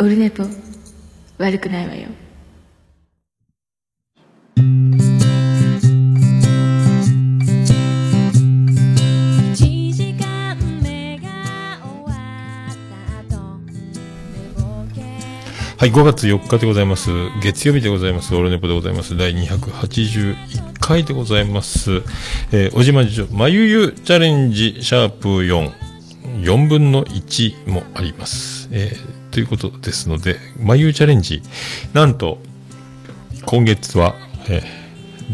オルネポ悪くないわよはい、5月4日でございます。月曜日でございます。オルネポでございます。第281回でございます。えー、おじまじょ、まゆゆチャレンジ、シャープ4、4分の1もあります。えー、ということですので、まゆゆチャレンジ、なんと、今月は、えー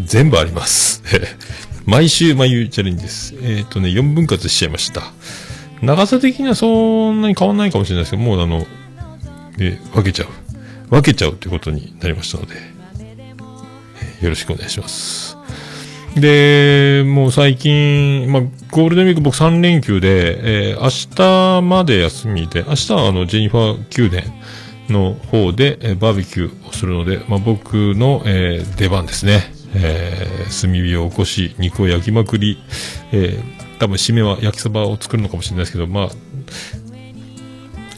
全部あります。毎週まゆゆチャレンジです。えっ、とね、4分割しちゃいました。長さ的にはそんなに変わんないかもしれないですけど、もうあの、で分けちゃう分けちゃうということになりましたので、えーよろしくお願いしますでもう最近、まあ、ゴールデンウィーク僕3連休で、えー明日まで休みで明日はあのジェニファー宮殿の方で、えーバーベキューをするので、まあ、僕の、えー出番ですね、えー炭火を起こし肉を焼きまくり、えー多分締めは焼きそばを作るのかもしれないですけど、まあ、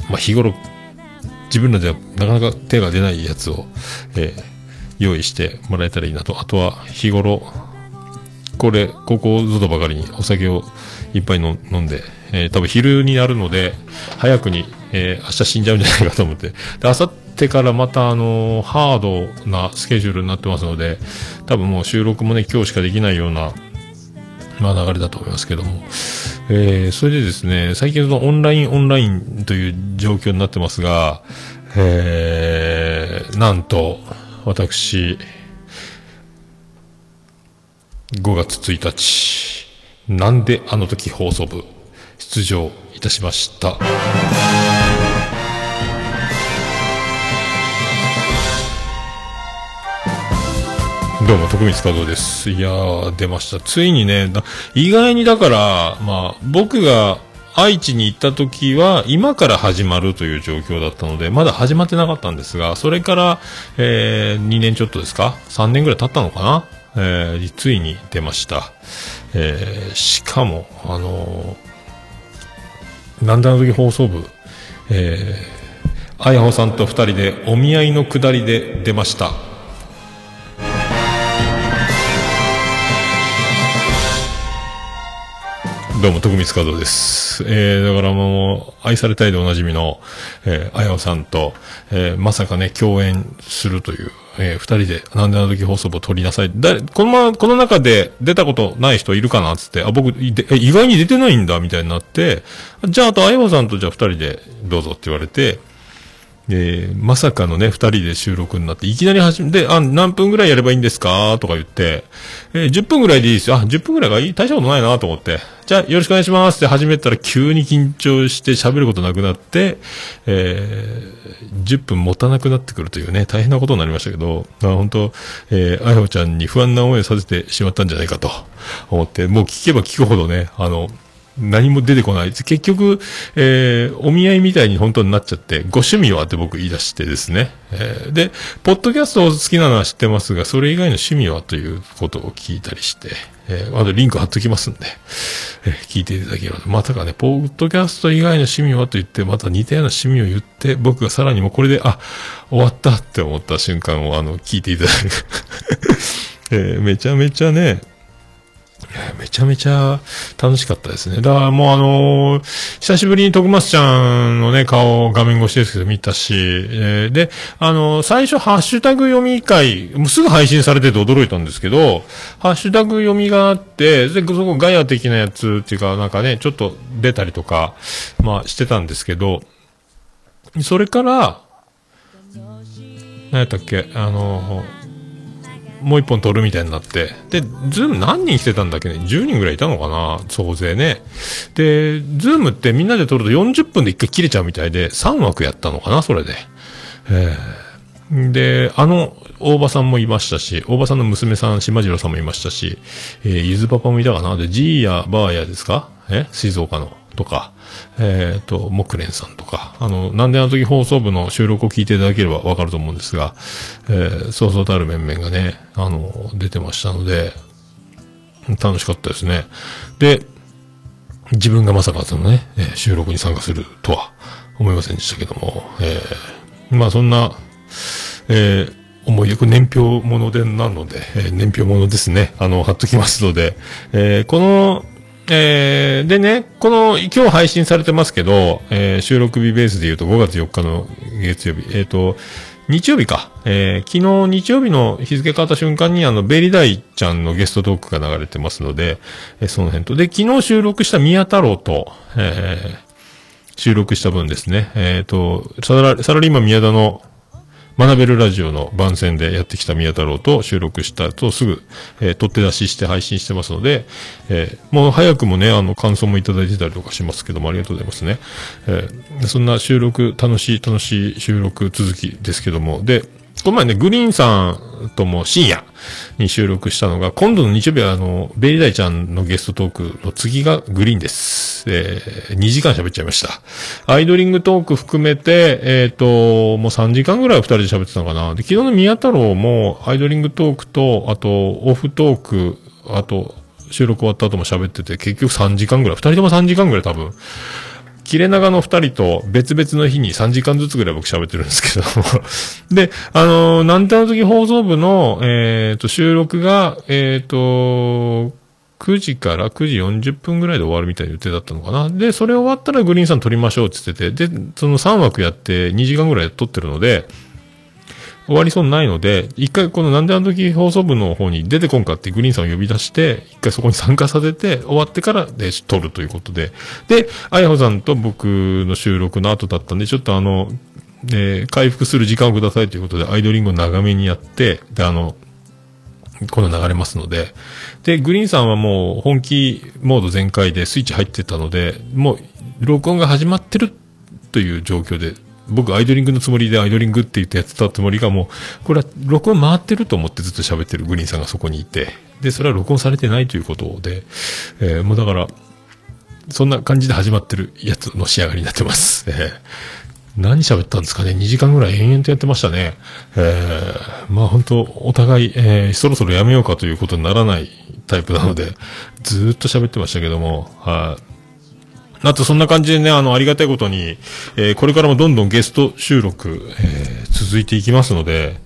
まあ日頃自分らではなかなか手が出ないやつを、えー用意してもらえたらいいなと。あとは日頃、これ、ここぞとばかりにお酒をいっぱい飲んで、えー多分昼になるので、早くに、えー明日死んじゃうんじゃないかと思って。で、明後日からまたあのーハードなスケジュールになってますので、多分もう収録もね、今日しかできないような、まあ流れだと思いますけども。えーそれでですね、最近そのオンラインオンラインという状況になってますが、えーなんと、私、5月1日、なんであの時放送部、出場いたしました。どうも、徳光和夫です。いやー、出ました。ついにね、意外にだから、まあ、僕が愛知に行った時は、今から始まるという状況だったので、まだ始まってなかったんですが、それから、えー、2年ちょっとですか ?3 年ぐらい経ったのかな？えー、ついに出ました。えー、しかも、あのーなんだの時放送部、えー、あやほさんと二人でお見合いのくだりで出ました。どうも、徳光和夫です。えー、だからもう、愛されたいでおなじみの、えー、あやおさんと、えー、まさかね、共演するという、えー、二人で、なんであの時放送部を撮りなさい。誰このまま、この中で出たことない人いるかなつって、あ、僕、でえ意外に出てないんだ、みたいになって、じゃあ、あと、あやおさんとじゃあ二人でどうぞって言われて、えーまさかのね、二人で収録になって、いきなり始めて、あ、何分ぐらいやればいいんですか？とか言って、えー10分ぐらいでいいですよ。あ、10分ぐらいがいい？大したことないなと思って。じゃあ、よろしくお願いしますって始めたら急に緊張して喋ることなくなって、えー10分持たなくなってくるというね、大変なことになりましたけど、あ本当、えー、あやほちゃんに不安な思いをさせてしまったんじゃないかと思って、もう聞けば聞くほどね、あの、何も出てこない。結局、えーお見合いみたいに本当になっちゃって、ご趣味はって僕言い出してですね。えーで、ポッドキャストを好きなのは知ってますが、それ以外の趣味はということを聞いたりして、えーあとリンク貼っときますんで、えー聞いていただければ。まさかね、ポッドキャスト以外の趣味はと言って、また似たような趣味を言って、僕がさらにもうこれで、あ、終わったって思った瞬間を、あの、聞いていただく。えーめちゃめちゃね、めちゃめちゃ楽しかったですね。だからもうあのー久しぶりに徳松ちゃんのね、顔を画面越しですけど見たし、えーで、あのー最初ハッシュタグ読み会、もうすぐ配信されてて驚いたんですけど、ハッシュタグ読みがあって、で、そこガヤ的なやつっていうか、なんかね、ちょっと出たりとか、まあしてたんですけど、それから、何やったっけ、あのーもう一本撮るみたいになって。で、 Zoom 何人来てたんだっけね ?10 人ぐらいいたのかな？総勢ね。で、 Zoom ってみんなで撮ると40分で一回切れちゃうみたいで、3枠やったのかな？それで。えーで、あの、大場さんもいましたし、大場さんの娘さん、島次郎さんもいましたし、えー、ゆずパパもいたかな？で、ジーヤ、バーヤですか？え？静岡の。とか、えっ、と、木蓮さんとか、あの、なんであの時放送部の収録を聞いていただければわかると思うんですが、えーそうそうたる面々がね、あの、出てましたので、楽しかったですね。で、自分がまさかそのね、えー収録に参加するとは思いませんでしたけども、えーまあそんな、えー、思い出、これ年表ものでなので、えー年表ものですね。あの、貼っときますので、えーこの、えーでね、この、今日配信されてますけど、えー収録日ベースで言うと5月4日の月曜日、えっ、と、日曜日か。えー昨日日曜日の日付変わった瞬間にあの、ベリダイちゃんのゲストトークが流れてますので、えーその辺と。で、昨日収録した宮太郎と、えー収録した分ですね。えっ、と、サラサラリーマン宮田の学べるラジオの番宣でやってきた宮太郎と収録した後すぐ、えー取って出しして配信してますので、えーもう早くもね、あの、感想もいただいてたりとかしますけども、ありがとうございますね。えーそんな収録、楽しい、楽しい収録続きですけども、で、この前ね、グリーンさんとも深夜に収録したのが、今度の日曜日はあの、ベリダイちゃんのゲストトークの次がグリーンです。えー、2時間喋っちゃいました。アイドリングトーク含めて、えっ、と、もう3時間ぐらいは2人で喋ってたのかな。で、昨日の宮太郎も、アイドリングトークと、あと、オフトーク、あと、収録終わった後も喋ってて、結局3時間ぐらい、2人とも3時間ぐらい多分、切れ長の二人と別々の日に3時間ずつぐらい僕喋ってるんですけども。で、あのーなんての時放送部の、えっ、と、収録が、えっ、と、9時から9時40分ぐらいで終わるみたいな予定だったのかな。で、それ終わったらグリーンさん撮りましょうって言ってて、で、その3枠やって2時間ぐらい撮ってるので、終わりそうにないので、一回このなんであの時放送部の方に出てこんかってグリーンさんを呼び出して、一回そこに参加させて、終わってからで撮るということで。で、あやほさんと僕の収録の後だったんで、ちょっとあの、えー回復する時間をくださいということで、アイドリングを長めにやって、で、あの、この流れますので。で、グリーンさんはもう本気モード全開でスイッチ入ってたので、もう録音が始まってるという状況で、僕アイドリングのつもりでアイドリングって言ってやってたつもりがもう、これは録音回ってると思ってずっと喋ってるグリーンさんがそこにいて、で、それは録音されてないということで、えーもうだから、そんな感じで始まってるやつの仕上がりになってます。えー何喋ったんですかね ?2 時間ぐらい延々とやってましたね。えー、まあ本当お互い、えーそろそろやめようかということにならないタイプなので、ずっと喋ってましたけども、はい。あとそんな感じでね、あの、ありがたいことに、えーこれからもどんどんゲスト収録、えー続いていきますので、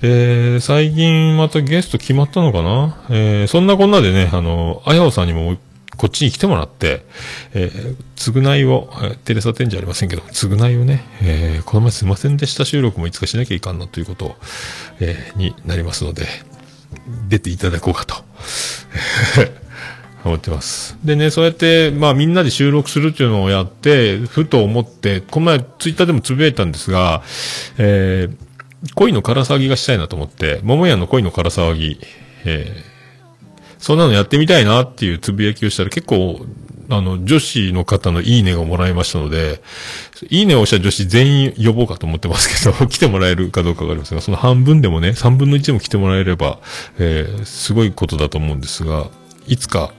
で、最近またゲスト決まったのかな？えーそんなこんなでね、あの、あやおさんにもこっちに来てもらって、えー、償いを、えーテレサテンじゃありませんけど、償いをね、えーこの前すいませんでした収録もいつかしなきゃいかんなということ、えーになりますので、出ていただこうかと。思ってます。でね、そうやって、まあみんなで収録するっていうのをやって、ふと思って、この前ツイッターでもつぶやいたんですが、えー、恋のから騒ぎがしたいなと思って、桃屋の恋のから騒ぎ、えー、そんなのやってみたいなっていうつぶやきをしたら結構、あの、女子の方のいいねがもらいましたので、いいねをした女子全員呼ぼうかと思ってますけど、来てもらえるかどうかわかりませんが、その半分でもね、3分の1でも来てもらえれば、えー、すごいことだと思うんですが、いつか、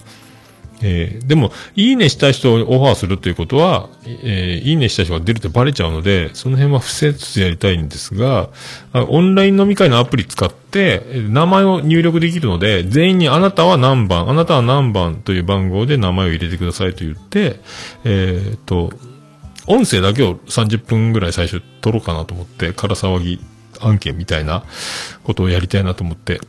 えーでも、いいねした人をオファーするということは、えーいいねした人が出るってバレちゃうので、その辺は伏せつつやりたいんですが、オンライン飲み会のアプリ使って、名前を入力できるので、全員にあなたは何番、あなたは何番という番号で名前を入れてくださいと言って、えーっと、音声だけを30分ぐらい最初撮ろうかなと思って、から騒ぎ案件みたいなことをやりたいなと思って、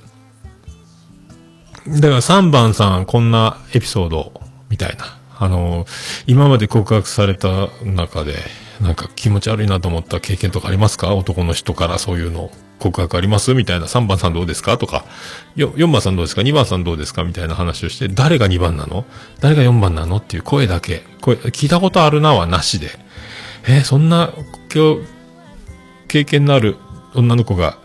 だから3番さんこんなエピソードみたいな。あの、今まで告白された中で、なんか気持ち悪いなと思った経験とかありますか？男の人からそういうの告白ありますみたいな。3番さんどうですか？とか、4番さんどうですか ?2 番さんどうですか？みたいな話をして、誰が2番なの？誰が4番なの？っていう声だけ。声、聞いたことあるなはなしで。えーそんな、今日、経験のある女の子が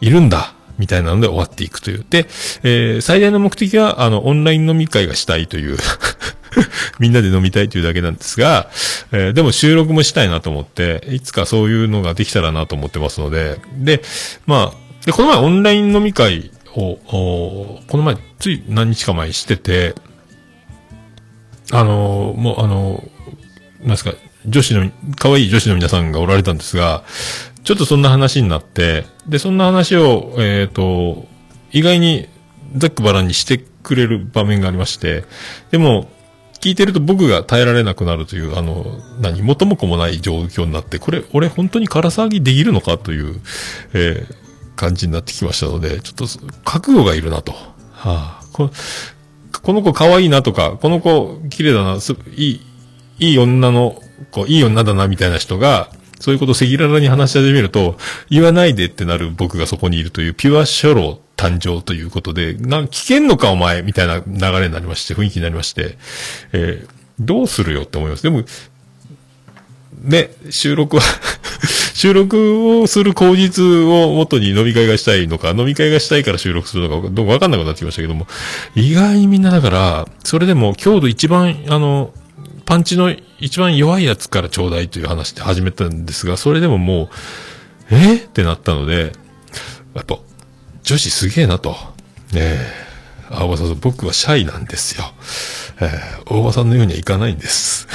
いるんだ。みたいなので終わっていくという。で、えー最大の目的は、あの、オンライン飲み会がしたいという。みんなで飲みたいというだけなんですが、えーでも収録もしたいなと思って、いつかそういうのができたらなと思ってますので、で、まあ、で、この前オンライン飲み会を、この前、つい何日か前してて、あのーもう、あのーなんですか、女子の、可愛い女子の皆さんがおられたんですが、ちょっとそんな話になって、で、そんな話を、えっ、と、意外にざっくばらんにしてくれる場面がありまして、でも、聞いてると僕が耐えられなくなるという、あの、何、元も子もない状況になって、これ、俺本当に空騒ぎできるのかという、えー感じになってきましたので、ちょっと、覚悟がいるなと。はあ、ここの子可愛いなとか、この子綺麗だな、すいい、いい女の子、いい女だなみたいな人が、そういうことを赤裸々に話し始めると、言わないでってなる僕がそこにいるというピュアショロ誕生ということで、なん聞けんのかお前みたいな流れになりまして、雰囲気になりまして、えーどうするよって思います。でも、ね、収録は、収録をする口実を元に飲み会がしたいのか、飲み会がしたいから収録するのか、どうかわかんなくなってきましたけども、意外にみんなだから、それでも強度一番、あの、パンチの一番弱いやつからちょうだいという話で始めたんですが、それでももう、え？ってなったので、やっぱ、女子すげえなと。ねえ。青葉さん、僕はシャイなんですよ。えー大場さんのようにはいかないんです。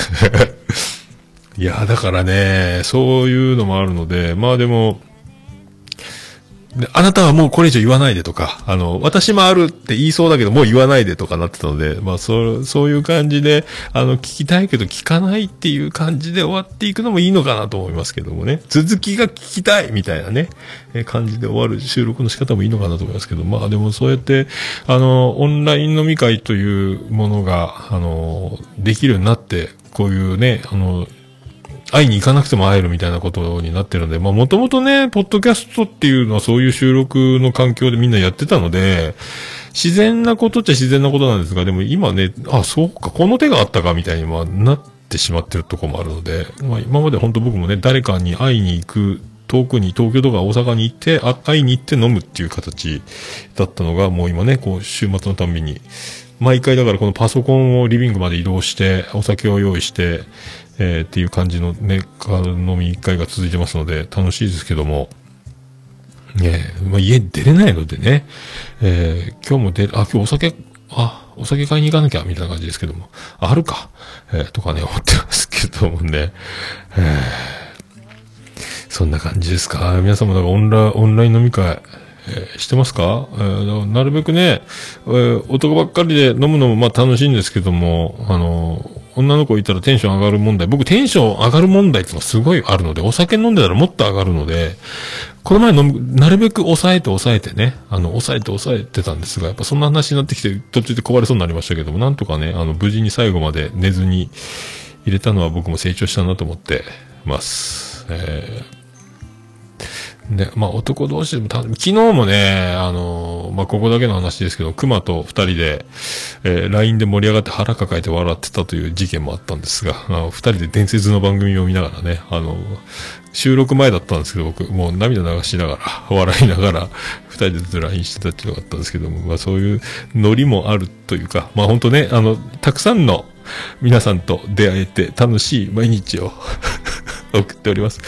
いや、だからね、そういうのもあるので、まあでも、あなたはもうこれ以上言わないでとか、あの、私もあるって言いそうだけど、もう言わないでとかなってたので、まあ、そう、そういう感じで、あの、聞きたいけど聞かないっていう感じで終わっていくのもいいのかなと思いますけどもね。続きが聞きたいみたいなね、え感じで終わる収録の仕方もいいのかなと思いますけど、まあでもそうやって、あの、オンライン飲み会というものが、あの、できるようになって、こういうね、あの、会いに行かなくても会えるみたいなことになってるので、まあもともとね、ポッドキャストっていうのはそういう収録の環境でみんなやってたので、自然なことっちゃ自然なことなんですが、でも今ね、あ、そうか、この手があったかみたいにまあなってしまってるとこもあるので、まあ今まで本当僕もね、誰かに会いに行く、遠くに東京とか大阪に行って、あ会いに行って飲むっていう形だったのが、もう今ね、こう週末のたんびに、毎回だからこのパソコンをリビングまで移動して、お酒を用意して、えーっていう感じのね、か飲み会が続いてますので、楽しいですけども、ねえ、まあ、家出れないのでね、えー今日も出る、あ、今日お酒、あ、お酒買いに行かなきゃ、みたいな感じですけども、あるか、えーとかね、思ってますけどもね、えーそんな感じですか。皆様、だからオンラオンライン飲み会、えーしてますか、えーなるべくね、えー男ばっかりで飲むのもまあ楽しいんですけども、あのー女の子いたらテンション上がる問題、僕テンション上がる問題ってのがすごいあるので、お酒飲んでたらもっと上がるので、この前飲む、なるべく抑えて抑えてね、あの、抑えて抑えてたんですが、やっぱそんな話になってきて、途中で壊れそうになりましたけども、なんとかね、あの、無事に最後まで寝ずに入れたのは僕も成長したなと思ってます。えーね、まあ男同士でもた、昨日もね、あのーまあここだけの話ですけど、熊と二人で、えー LINE で盛り上がって腹抱えて笑ってたという事件もあったんですが、あの二人で伝説の番組を見ながらね、あの収録前だったんですけど、僕、もう涙流しながら、笑いながら、二人でずっと LINE してたっていうのがあったんですけども、まあそういうノリもあるというか、まあ本当ね、あの、たくさんの皆さんと出会えて楽しい毎日を 送っております。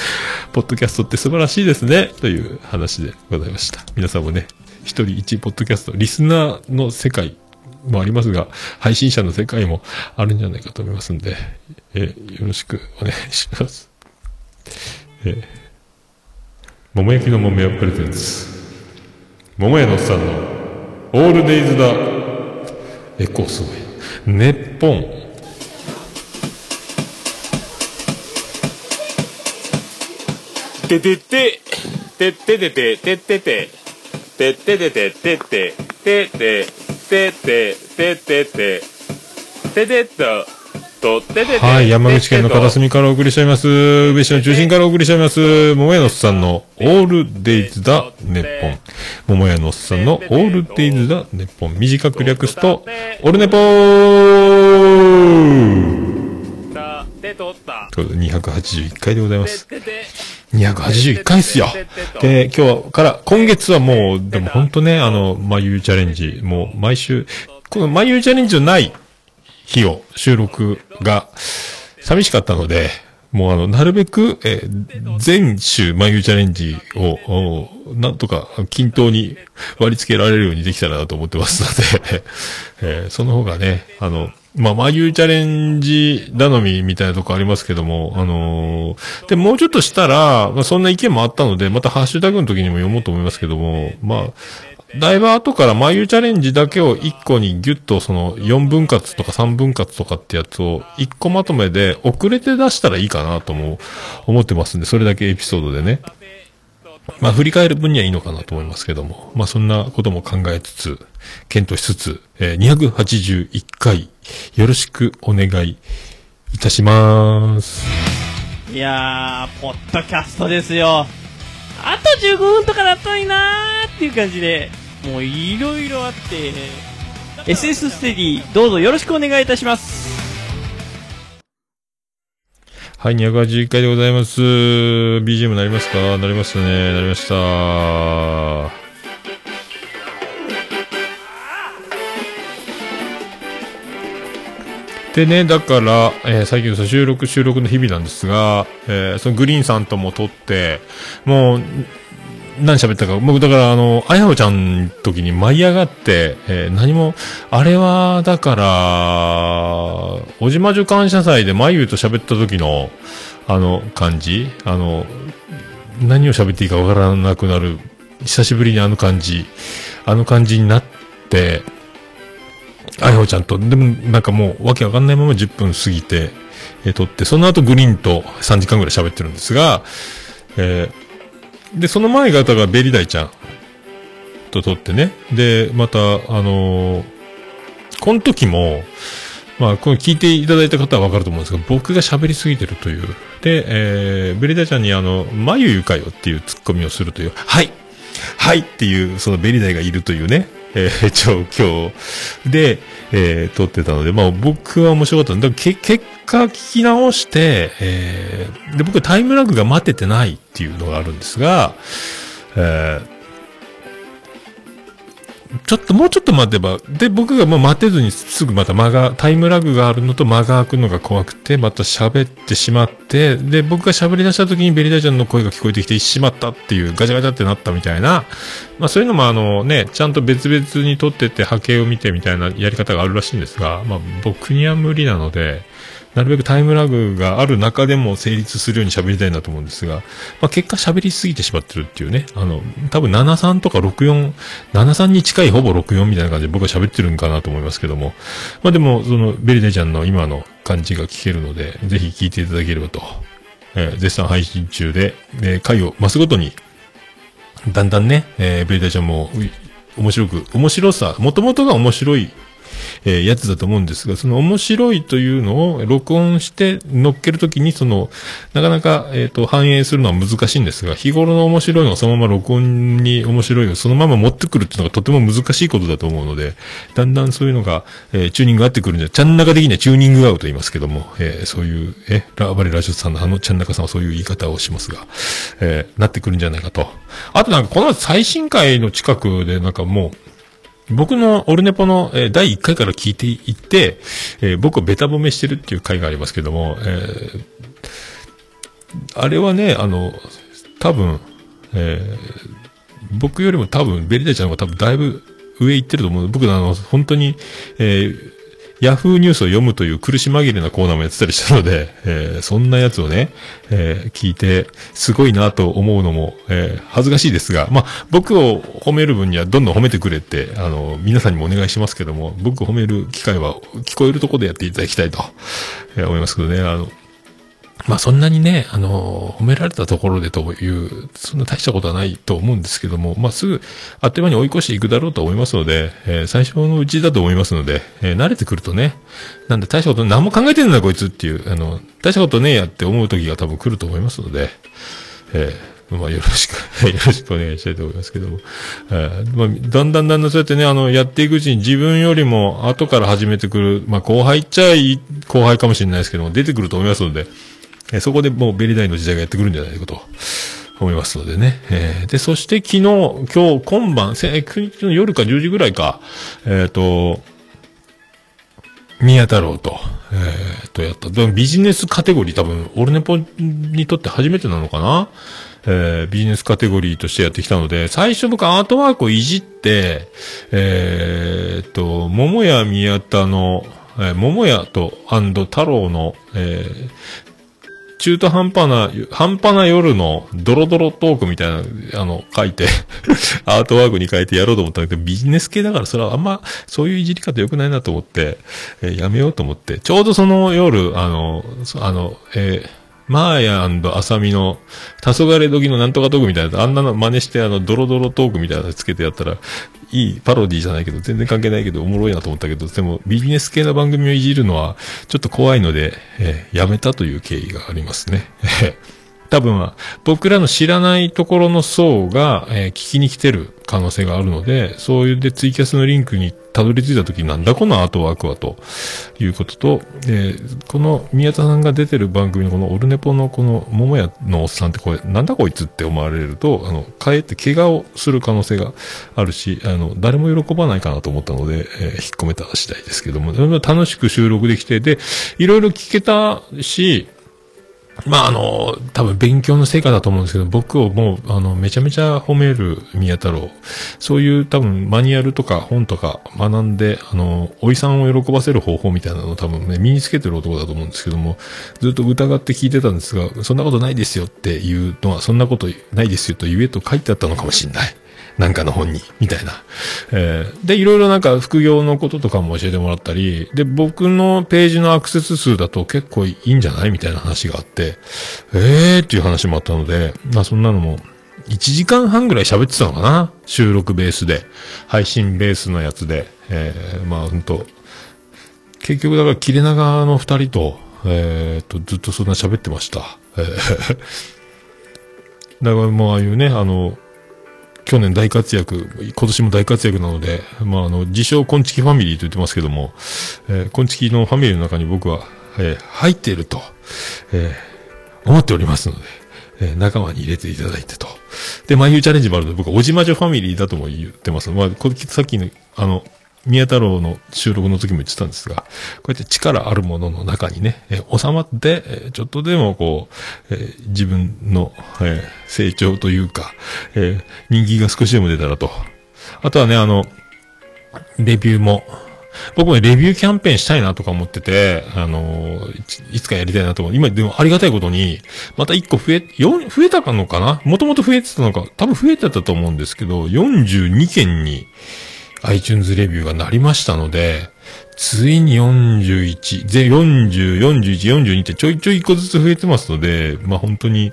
ポッドキャストって素晴らしいですね。という話でございました。皆さんもね、一人一ポッドキャスト、リスナーの世界もありますが、配信者の世界もあるんじゃないかと思いますんで、えーよろしくお願いします。えー、桃焼きの桃屋プレゼンツ。桃屋のおっさんのオールデイズだ。エコーすごい。ネッポン。ててて、てっててて、てってて、てっててて、てって、てて、てって、てってて、ててっと、とっててて。はい、山口県の片隅からお送りしております。宇部市の中心からお送りしております。桃屋のおっさんのオールデイズだネッポン。桃屋のおっさんのオールデイズだネッポン。短く略すと、オルネポー。ということで281回でございます。てて、281回っすよ。で、今日から、今月はもう、でも本当ね、あの、まゆチャレンジ、もう毎週、このまゆチャレンジのない日を、収録が、寂しかったので、もうあの、なるべく、えー全週まゆチャレンジを、おなんとか均等に割り付けられるようにできたらなと思ってますので、えーその方がね、あの、まあ、まゆチャレンジ頼みみたいなとこありますけども、あのーで、もうちょっとしたら、まあ、そんな意見もあったので、またハッシュタグの時にも読もうと思いますけども、まあ、だいぶ後から眉チャレンジだけを1個にギュッとその4分割とか3分割とかってやつを1個まとめで遅れて出したらいいかなとも思ってますんで、それだけエピソードでね。まあ振り返る分にはいいのかなと思いますけども、まあそんなことも考えつつ、検討しつつ、えー281回よろしくお願いいたします。いやー、ポッドキャストですよ。あと15分とかだったのになーっていう感じで、もういろいろあって、SS ステディ、どうぞよろしくお願いいたします。はい、281回でございます。BGM なりますか？なりますね。なりました。でね、だから、えー最近の収録収録の日々なんですが、えーそのグリーンさんとも撮って、もう、何喋ったか、僕だからあの、あやほちゃんの時に舞い上がって、えー何も、あれは、だから、おじまじゅ感謝祭でまゆと喋った時の、あの感じあの、何を喋っていいかわからなくなる、久しぶりにあの感じ、あの感じになって、あやほちゃんと、でもなんかもうわけわかんないまま10分過ぎて、えー撮って、その後グリーンと3時間ぐらい喋ってるんですが、えーで、その前が、だからベリダイちゃんと撮ってね。で、また、あのーこの時も、まあ、この聞いていただいた方はわかると思うんですが、僕が喋りすぎてるという。で、えー、ベリダイちゃんにあの、眉ゆかよっていうツッコミをするという、はいはいっていう、そのベリダイがいるというね、えー 状況で、えー撮ってたので、まあ僕は面白かったんだけ結果聞き直して、えーで、僕タイムラグが待ててないっていうのがあるんですが、えーちょっと、もうちょっと待てば、で、僕がもう待てずにすぐまた間が、タイムラグがあるのと間が空くのが怖くて、また喋ってしまって、で、僕が喋り出した時にベリダイちゃんの声が聞こえてきてしまったっていう、ガチャガチャってなったみたいな、まあそういうのもあのね、ちゃんと別々に撮ってて波形を見てみたいなやり方があるらしいんですが、まあ僕には無理なので、なるべくタイムラグがある中でも成立するように喋りたいなと思うんですが、まあ結果喋りすぎてしまってるっていうね、あの、多分73とか64、73に近いほぼ64みたいな感じで僕は喋ってるんかなと思いますけども、まあでも、その、ベリデちゃんの今の感じが聞けるので、ぜひ聞いていただければと、えー絶賛配信中で、えー回を増すごとに、だんだんね、えーベリダイちゃんも、面白く、面白さ、もともとが面白い、えーやつだと思うんですが、その面白いというのを録音して乗っけるときに、その、なかなか、えっ、と、反映するのは難しいんですが、日頃の面白いのをそのまま録音に面白いをそのまま持ってくるっていうのがとても難しいことだと思うので、だんだんそういうのが、えーチューニング合ってくるんじゃ、ちゃん中的にはチューニング合うと言いますけども、えーそういう、え、ラバレラジオさんのあのちゃん中さんはそういう言い方をしますが、えーなってくるんじゃないかと。あとなんかこの最新回の近くでなんかもう、僕のオルネポの、え第1回から聞いていって、え僕をベタ褒めしてるっていう回がありますけども、えーあれはね、あの、多分、えー僕よりも多分、ベリダちゃんの方が多分だいぶ上行ってると思う。僕のあの、本当に、えーヤフーニュースを読むという苦し紛れなコーナーもやってたりしたので、えーそんなやつをね、えー聞いて、すごいなと思うのも、えー恥ずかしいですが、まあ、僕を褒める分にはどんどん褒めてくれって、あの、皆さんにもお願いしますけども、僕褒める機会は聞こえるとこでやっていただきたいと、えー思いますけどね、あの、まあそんなにね、あの、褒められたところでという、そんな大したことはないと思うんですけども、まあすぐ、あっという間に追い越していくだろうと思いますので、えー最初のうちだと思いますので、えー慣れてくるとね、なんで大したこと、何も考えてんだこいつっていう、あの、大したことねえやって思う時が多分来ると思いますので、えーまあよろしく、よろしくお願いしたいと思いますけども。えーまあ、だんだんだんだんそうやってね、あの、やっていくうちに自分よりも後から始めてくる、まあ後輩っちゃいい後輩かもしれないですけども、出てくると思いますので、えそこでもうベリダイの時代がやってくるんじゃないかと思いますのでね。えーで、そして昨日、今日、今晩、せ昨日の夜か10時ぐらいか、えっ、と、宮太郎と、えー、とやった。でもビジネスカテゴリー多分、オルネポにとって初めてなのかな？えー、ビジネスカテゴリーとしてやってきたので、最初僕アートワークをいじって、えー、と、桃屋宮田の、えー桃屋と、太郎の、えー中途半端な、半端な夜のドロドロトークみたいな、あの、書いて、アートワークに変えてやろうと思ったんだけど、ビジネス系だからそれはあんま、そういういじり方良くないなと思って、えーやめようと思って、ちょうどその夜、あの、あの、えーマーヤアサミの、黄昏時のなんとかトークみたいな、あんなの真似してあの、ドロドロトークみたいなのつけてやったら、いいパロディじゃないけど、全然関係ないけど、おもろいなと思ったけど、でも、ビジネス系の番組をいじるのは、ちょっと怖いので、えーやめたという経緯がありますね。多分は、僕らの知らないところの層が、えー聞きに来てる可能性があるので、そういうでツイキャスのリンクにたどり着いた時なんだこのアートワークはということと、えーこの宮田さんが出てる番組のこのオルネポのこの桃屋のおっさんってこれなんだこいつって思われると、あの、かえって怪我をする可能性があるし、あの、誰も喜ばないかなと思ったので、えー引っ込めた次第ですけど、も楽しく収録できて、で、いろいろ聞けたし、まあ、あの、多分勉強の成果だと思うんですけど、僕をもう、あの、めちゃめちゃ褒める宮太郎。そういう多分マニュアルとか本とか学んで、あの、おいさんを喜ばせる方法みたいなのを多分ね、身につけてる男だと思うんですけども、ずっと疑って聞いてたんですが、そんなことないですよっていうのは、そんなことないですよと言えと書いてあったのかもしれない。なんかの本に、みたいな。えーで、いろいろなんか副業のこととかも教えてもらったり、で、僕のページのアクセス数だと結構いいんじゃないみたいな話があって、えーっていう話もあったので、まあそんなのも、1時間半ぐらい喋ってたのかな？収録ベースで。配信ベースのやつで。えーまあほんと、結局だから切れ長の二人と、えー、と、ずっとそんな喋ってました。えー だからもうああいうね、あの、去年大活躍、今年も大活躍なので、まあ、あの、自称、コンチキファミリーと言ってますけども、えー、コンチキのファミリーの中に僕は、えー入っていると、えー思っておりますので、えー仲間に入れていただいてと。で、眉チャレンジもあるので、僕はおじまじょファミリーだとも言ってます。まあ、さっきの、あの、宮太郎の収録の時も言ってたんですが、こうやって力あるものの中にね、え収まって、ちょっとでもこう、えー自分の、え成長というか、え人気が少しでも出たらと。あとはね、あの、レビューも、僕もレビューキャンペーンしたいなとか思ってて、あのーいついつかやりたいなと思う。今、でもありがたいことに、また1個増え、4増えたかのかな？もともと増えてたのか、多分増えてたと思うんですけど、42件に iTunes レビューがなりましたので、ついに41、ぜ、40、41、42ってちょいちょい1個ずつ増えてますので、まあ本当に、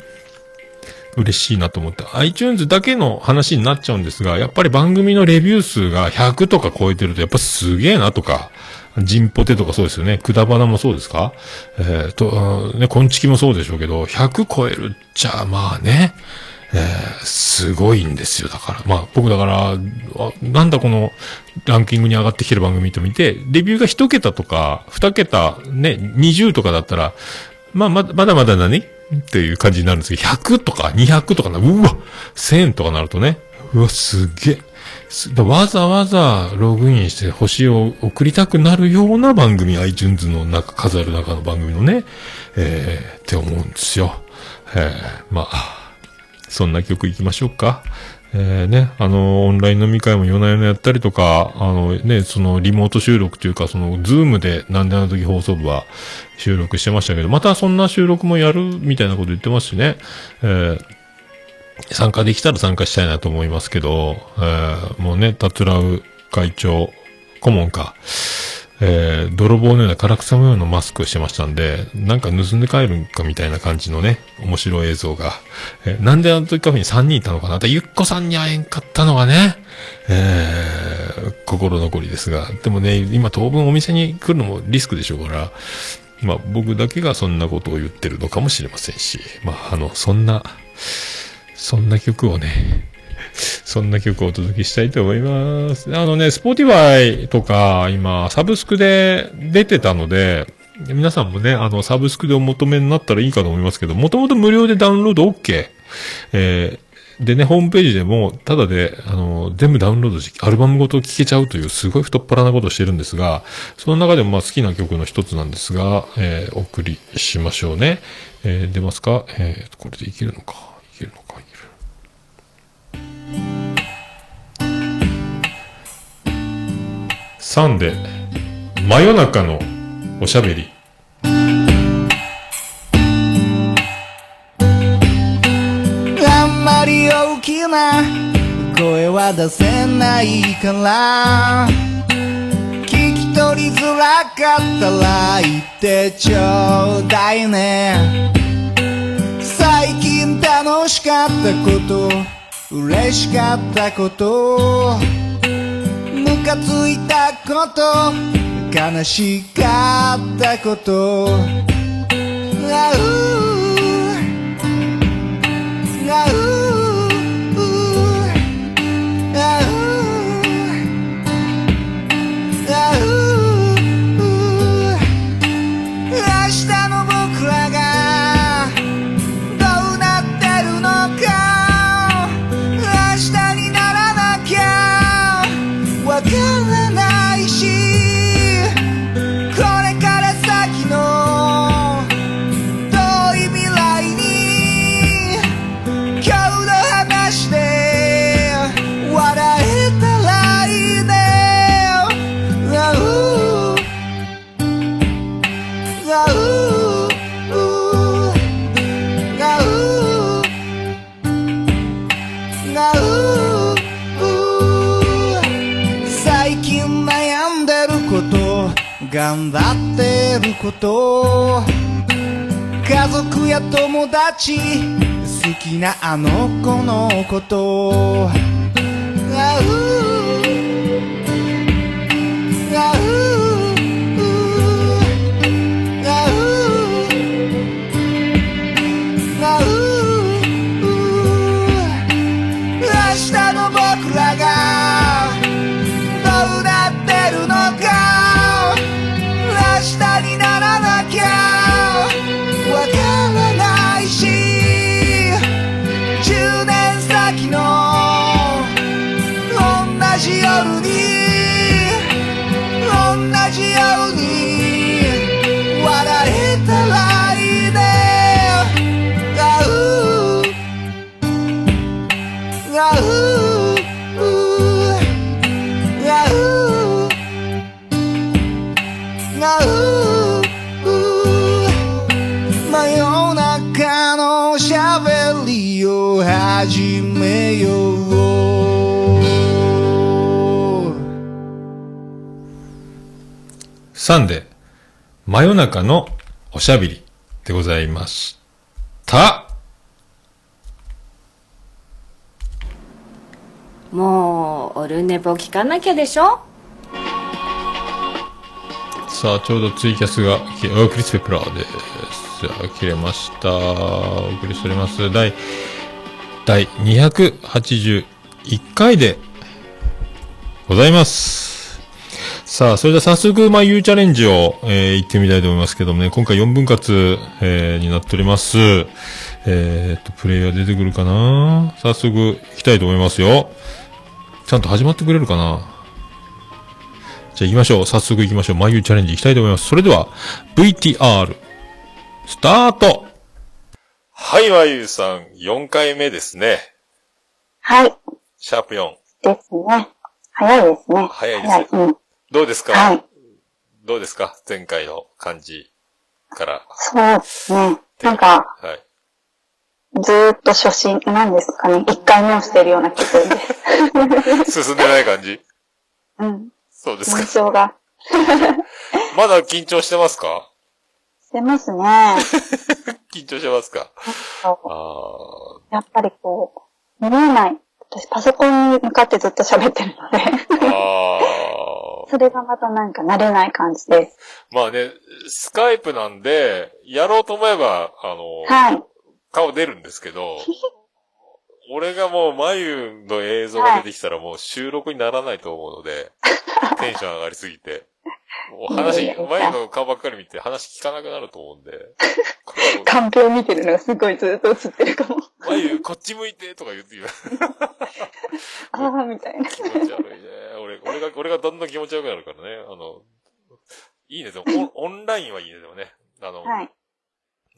嬉しいなと思って。iTunes だけの話になっちゃうんですが、やっぱり番組のレビュー数が100とか超えてると、やっぱすげえなとか、ジンポテとかそうですよね。くだばなもそうですか？えー、と、ね、コンチキもそうでしょうけど、100超えるっちゃ、まあね、えー、すごいんですよ。だから、まあ僕だから、なんだこのランキングに上がってきてる番組と見て、レビューが1桁とか、2桁、ね、20とかだったら、まあまだまだまだ何っていう感じになるんですけど、100とか200とかな、うわ !1000 とかなるとね、うわ、すげえ。わざわざログインして星を送りたくなるような番組、iTunes の中、数ある中の番組のね、えー、って思うんですよ。えー、まあ、そんな曲行きましょうか。えー、ね、あの、オンライン飲み会も夜な夜なやったりとか、あのね、そのリモート収録というか、その、ズームでなんであの時放送部は収録してましたけど、またそんな収録もやるみたいなこと言ってますしね、えー参加できたら参加したいなと思いますけど、えーもうね、たつらう会長、顧問か、えー泥棒のような唐草模様のマスクをしてましたんで、なんか盗んで帰るんかみたいな感じのね、面白い映像が。えーなんであの時カフェに3人いたのかな？ゆっこさんに会えんかったのがね、えー心残りですが。でもね、今当分お店に来るのもリスクでしょうから、まあ僕だけがそんなことを言ってるのかもしれませんし、まああの、そんな、そんな曲をね、そんな曲をお届けしたいと思います。あのね、Spotify とか、今、サブスクで出てたので、皆さんもね、あの、サブスクでお求めになったらいいかと思いますけど、もともと無料でダウンロード OK。えーでね、ホームページでも、ただで、あの、全部ダウンロードして、アルバムごと聴けちゃうという、すごい太っ腹なことをしてるんですが、その中でもまあ好きな曲の一つなんですが、えーお送りしましょうね。えー出ますか？えーこれでいけるのか？いけるのか？3で、真夜中のおしゃべり。あん。まり大きな声は出せないから。聞き取りづらかったら言ってちょうだいね。最近楽しかったこと。嬉しかったこと。ムカついたこと。悲しかったこと。あう。あう。の中のおしゃべりでございました。もう、オルネポ聞かなきゃでしょ？さあ、ちょうどツイキャスがクリス・ペプラーです。じゃあ、切れました。お送りしております。第、第281回でございます。さあ、それでは早速、まあ、U チャレンジを、えー、行ってみたいと思いますけどもね、今回4分割、えー、になっております。えーっと、プレイヤー出てくるかな？早速、行きたいと思いますよ。ちゃんと始まってくれるかな？じゃあ行きましょう。早速行きましょう。眉チャレンジ行きたいと思います。それでは、VTR、スタートはい、眉さん、4回目ですね。はい。シャープ4。ですね。早いですね。早いですうん。どうですか？はい。どうですか？前回の感じから。そうですね。なんか、はい。ずーっと初心、なんですかね？一回目をしてるような気分です。進んでない感じ？うん。そうですか印。象が。まだ緊張してますか？してますね。緊張してますか？やっぱりこう、見えない。私パソコンに向かってずっと喋ってるので、ー。あー。それがまたなんか慣れない感じです。まあね、スカイプなんで、やろうと思えば、あの、はい。顔出るんですけど、俺がもう眉の映像が出てきたらもう収録にならないと思うので、テンション上がりすぎて。もう話、眉の顔ばっかり見て話聞かなくなると思うんで。カンペを見てるのがすごいずっと映ってるかも。眉、こっち向いてとか言って言う。ああ、みたいな。気持ち悪いね。俺、俺が、俺がだんだん気持ち悪くなるからね。あの、いいね。でもオン、オンラインはいいね。でもね。あの、はい。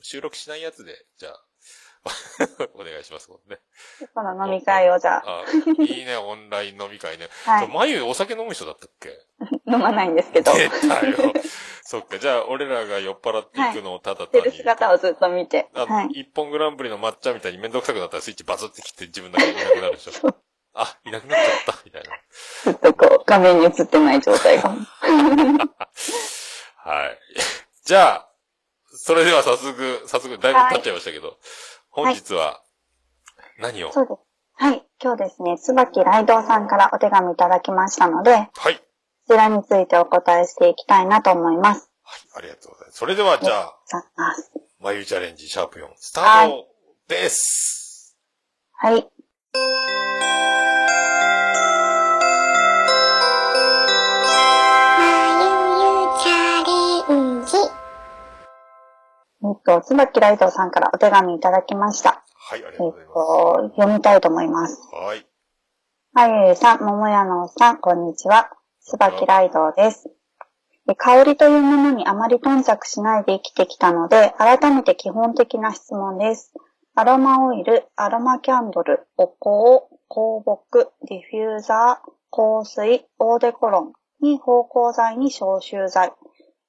収録しないやつで、じゃあ、お願いしますもんね。この飲み会をじゃあ、あ、いいね、オンライン飲み会ね。はいまゆお酒飲む人だったっけ？飲まないんですけど、出たよ。そっか、じゃあ、俺らが酔っ払っていくのをただ単に。してる姿をずっと見て、あはい。一本グランプリの抹茶みたいにめんどくさくなったらスイッチバズって切って自分だけいなくなるでしょ。あ、いなくなっちゃった、みたいな。ずっとこう、画面に映ってない状態が。はい。じゃあ、それでは早速、早速、だいぶ経っちゃいましたけど、本日は、何を、そうです。はい。今日ですね、椿ライドウさんからお手紙いただきましたので、はい。はい、こちらについてお答えしていきたいなと思います。ありがとうございます。それでは、じゃあ、まゆチャレンジシャープ4、スタートです。はい。えっと、椿ライドウさんからお手紙いただきました。はい、ありがえっとうございます。と、読みたいと思います。はい。はゆゆさん、ももやのさん、こんにちは。椿ライドウです。え香りというものにあまり頓着しないで生きてきたので、改めて基本的な質問です。アロマオイル、アロマキャンドル、お香、香木、ディフューザー、香水、オーデコロンに芳香剤に消臭剤。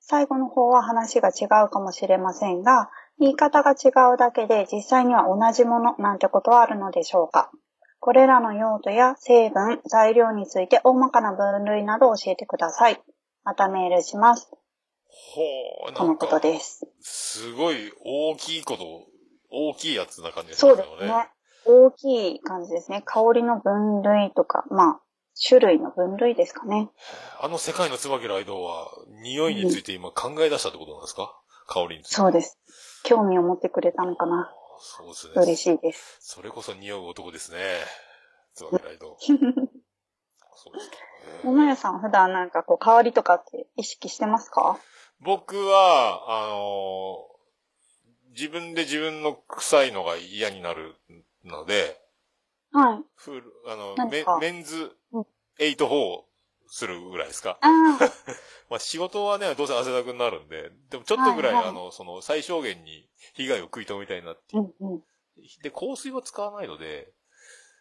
最後の方は話が違うかもしれませんが、言い方が違うだけで実際には同じものなんてことはあるのでしょうかこれらの用途や成分、材料について大まかな分類などを教えてください。またメールします。ほう、とのことです。すごい大きいこと、大きいやつな感じがしそうですね。大きい感じですね。香りの分類とか、まあ、種類の分類ですかね。あの世界の椿ライドウは、匂いについて今考え出したってことなんですか？香りについて。そうです。興味を持ってくれたのかな。そうですね。嬉しいです。それこそ匂う男ですね。椿ライドウ。そうですか。えー桃屋さん普段なんかこう香りとかって意識してますか？僕は、あのー自分で自分の臭いのが嫌になるので、はい。フル、あの、メメンズうん8-4するぐらいですか？あ あ、まあ仕事はね、どうせ汗だくになるんで、でもちょっとぐらい、はいはいあの、その最小限に被害を食い止めたいなっていうう。んうん。で、香水は使わないので、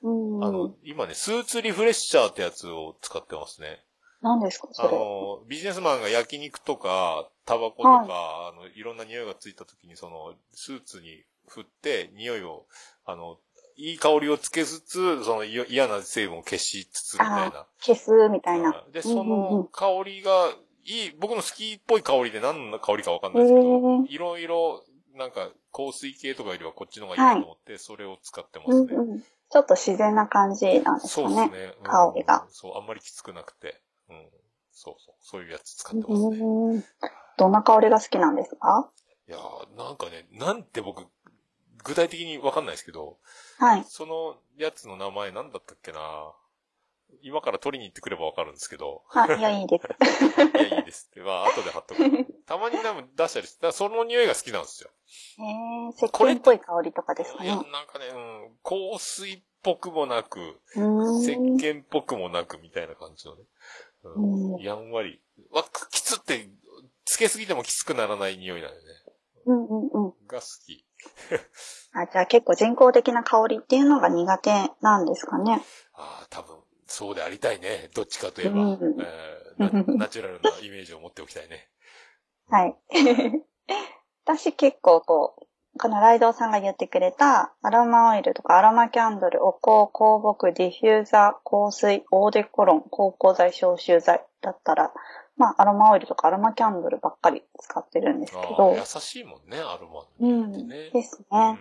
うん。あの、今ね、スーツリフレッシャーってやつを使ってますね。何ですかそあれ。の、ビジネスマンが焼肉とか、タバコとか、あの、いろんな匂いがついた時に、その、スーツに振って、匂いを、あの、いい香りをつけつつ、そのい嫌な成分を消しつつ、みたいな。消すみたいな。で、その香りが、いい、僕の好きっぽい香りで何の香りかわかんないへですけど、ーいろいろ、なんか、香水系とかよりはこっちの方がいいなと思って、それを使ってますね。うんうん。ちょっと自然な感じなんですそう。ですね。うん香りが。そう、あんまりきつくなくて。うん。そうそう。そういうやつ使ってますね。うんどんな香りが好きなんですか？いやーなんかね、なんて僕、具体的にわかんないですけど、はい。そのやつの名前なんだったっけな今から取りに行ってくればわかるんですけど、あ、いや、いいです。いや、いいですって。まあ、後で貼っとく。たまにでも出したりして、その匂いが好きなんですよ。えー、石鹸っぽい香りとかですかいや、ねなん。かね、うん、香水っぽくもなく、石鹸っぽくもなくみたいな感じのね。うんうんやんわり。わ、きつって、つけすぎてもきつくならない匂いなんでね。うんうんうん。が好き。あ、じゃあ結構人工的な香りっていうのが苦手なんですかね。ああ、多分、そうでありたいね。どっちかといえば。うんえーな ナチュラルなイメージを持っておきたいね。はい。私結構こう、このライドウさんが言ってくれたアロマオイルとかアロマキャンドル、お香、香木、ディフューザー、香水、オーデコロン、芳香剤、消臭剤だったら、まあアロマオイルとかアロマキャンドルばっかり使ってるんですけど優、しいもんね、アロマうん。ですうんね。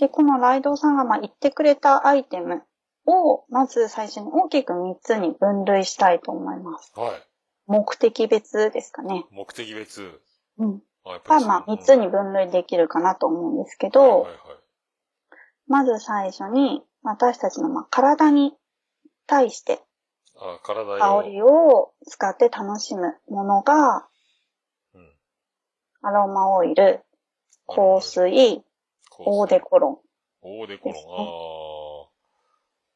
で、このライドウさんがまあ言ってくれたアイテムを、まず最初に大きく3つに分類したいと思います。はい。目的別ですかね。目的別。うん。がまあ3つに分類できるかなと思うんですけど、はいはいはいまず最初に私たちのまあ体に対してあ体用。香りを使って楽しむものが、うんアロマオイル、香水、オーデコロン。オーデコロン。ああ。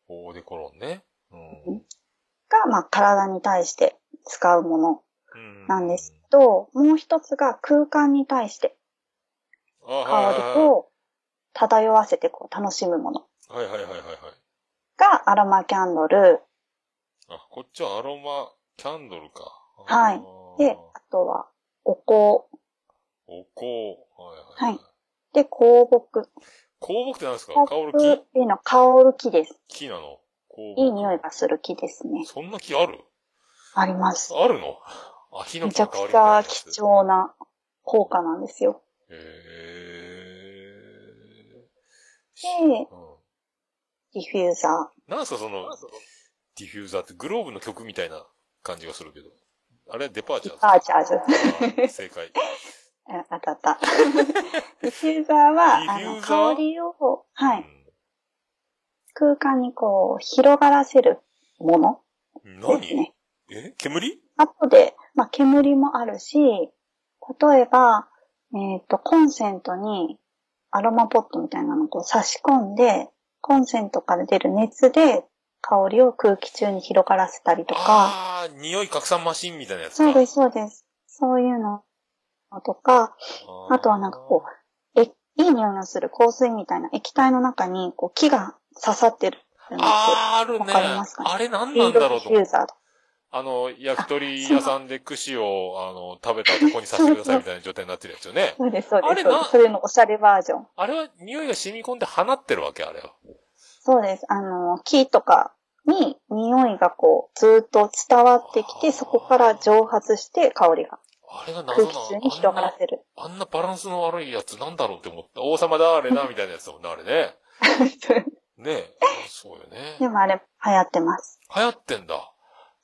オーデコロンね。うん。が、まあ、体に対して使うものうんなんですけど、もう一つが空間に対してあ香りを漂わせてこう楽しむものはいはいはいはいはい。がアロマキャンドル。あ、こっちはアロマキャンドルか。はいで、あとはお香。お香。はいはい。はい。で、香木。香木って何ですか？香香る木？っ木ていうのは香る木です。木なの？いい匂いがする木ですね。そんな木ある？あります。あるの？あ、ヒノめキの香りみちゃくちゃ貴重な効果なんですよ。へでー。うんディフューザなんすかその、ディフューザーって globe の曲みたいな感じがするけど。あれ Departure partures。あー正解。あ当たった。ディフューザーは、ーザー？香りを、はい、うん空間にこう、広がらせるものです何？ね。え？煙？後で、まあ、煙もあるし、例えば、えっ、と、コンセントにアロマポットみたいなのをこう差し込んで、コンセントから出る熱で香りを空気中に広がらせたりとか、ああ、匂い拡散マシンみたいなやつか。そうです、そうです。そういうのとか、あとはなんかこう、え、いい匂いのする香水みたいな液体の中にこう木が刺さってるんですよ。あーあるね。わかりますかね？あれ何なんだろうと。あの、焼き鳥屋さんで串を、あの、食べた後ここに刺してくださいみたいな状態になってるやつよね。そうです、そうです。あれなそれのおしゃれバージョン。あれは匂いが染み込んで放ってるわけあれは。そうです。あの、木とかに匂いがこう、ずーっと伝わってきて、そこから蒸発して香りがあれが謎な空気中に広がらせる。あんなバランスの悪いやつなんだろうって思った。王様だあれな、みたいなやつだもんね、あれね。ねえ。そうよね。でもあれ流行ってます。流行ってんだ。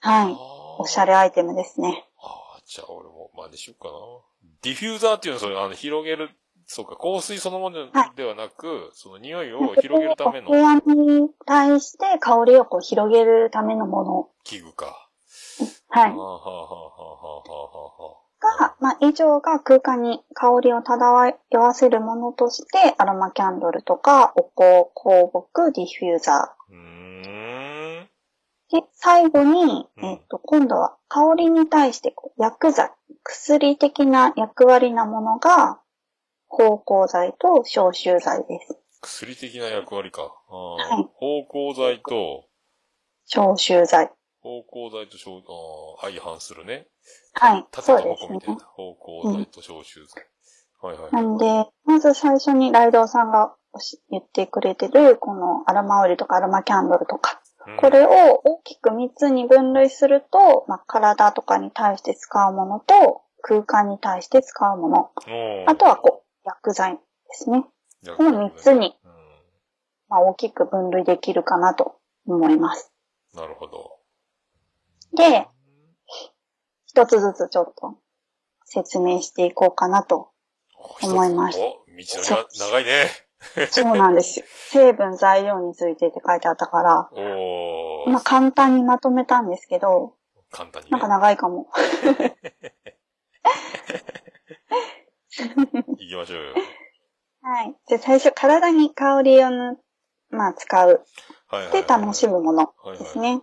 はい。あおしゃれアイテムですね。ああ、じゃあ俺も真似しようかな。ディフューザーっていうのはそれ、あの、広げる、そうか、香水そのものではなく、その匂いを広げるための部屋に対して香りをこう広げるためのもの。器具か。はいはあ。はあはあはあはあはが、まあ、以上が空間に香りを漂わせるものとして、アロマキャンドルとか、お香、香木、ディフューザーん。ー。で、最後に、うんえっと、今度は香りに対してこう薬剤、薬的な役割なものが、芳香剤と消臭剤です。薬的な役割か。はい芳香剤と、消臭剤。芳香剤と消、相反するね。はい、縦そうですねタバコみた。いな。芳香剤と消臭剤。はいはい。なんで、まず最初にライドウさんが言ってくれてる、このアロマオイルとかアロマキャンドルとか、うんこれを大きく3つに分類すると、まあ、体とかに対して使うものと、空間に対して使うもの。あとはこう、薬剤ですね。薬この3つに、うんまあ、大きく分類できるかなと思います。なるほど。で、一つずつちょっと説明していこうかなと。思いますお、道のりが長いね。そうなんですよ。成分材料についてって書いてあったから。まあ簡単にまとめたんですけど、簡単に、なんかね。長いかも。行きましょうよ。はい。じゃあ最初、体に香りをぬ、まあ使う。で、楽しむものはいですね。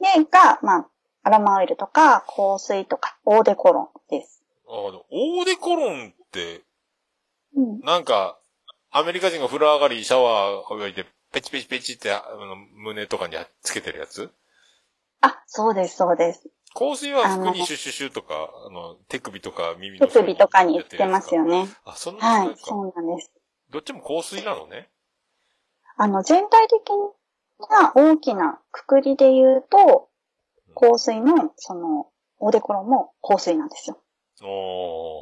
で、が、まあ、アロマオイルとか、香水とか、オーデコロンです。あの、オーデコロンって、うん。なんか、アメリカ人が風呂上がりシャワーを浴びて、ペチペチペチって、あの、胸とかにつけてるやつ？あ、そうです、そうです。香水は服にシュッシュシュとか、あの、手首とか耳の手首とかに売ってますよね。ね。あ、そんなはい。そうなんです。どっちも香水なのね。あの、全体的な大きなくくりで言うと、香水の、その、オーデコロンも香水なんですよ。おー、ほう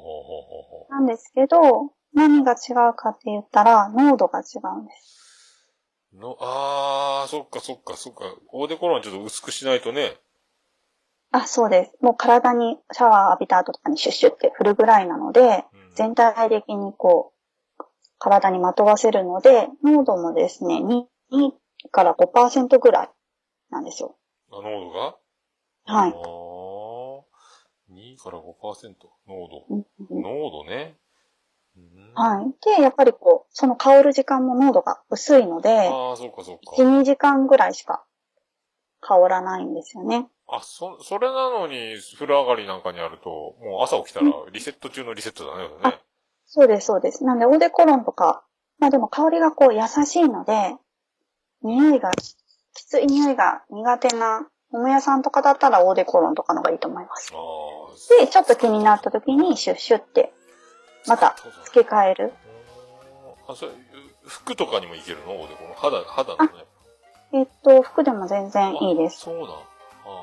ほうほうほうなんですけど、何が違うかって言ったら、濃度が違うんです。の、あー、そっかそっかそっか。オーデコロンちょっと薄くしないとね。あ、そうです。もう体にシャワー浴びた後とかにシュッシュって振るぐらいなので、うん全体的にこう、体にまとわせるので、濃度もですね、2, 2から5%ぐらいなんですよ。あ、濃度が？はいあー2から5%。濃度。うんうん濃度ね。うんはい。で、やっぱりこう、その香る時間も濃度が薄いので、ああ、そうかそうか。1、2時間ぐらいしか香らないんですよね。あ、そ、それなのに、風呂上がりなんかにあると、もう朝起きたらリセット中のリセットだね。ねそうです、そうです。なんで、オーデコロンとかまあでも香りがこう優しいので、匂いが、きつい匂いが苦手な桃屋さんとかだったらオーデコロンとかのがいいと思います。あで、ちょっと気になった時にシュッシュって、また付け替える。あ。あ、それ、服とかにもいけるの？おでこの？肌、肌のね。えっと、服でも全然いいです。そうなん。あ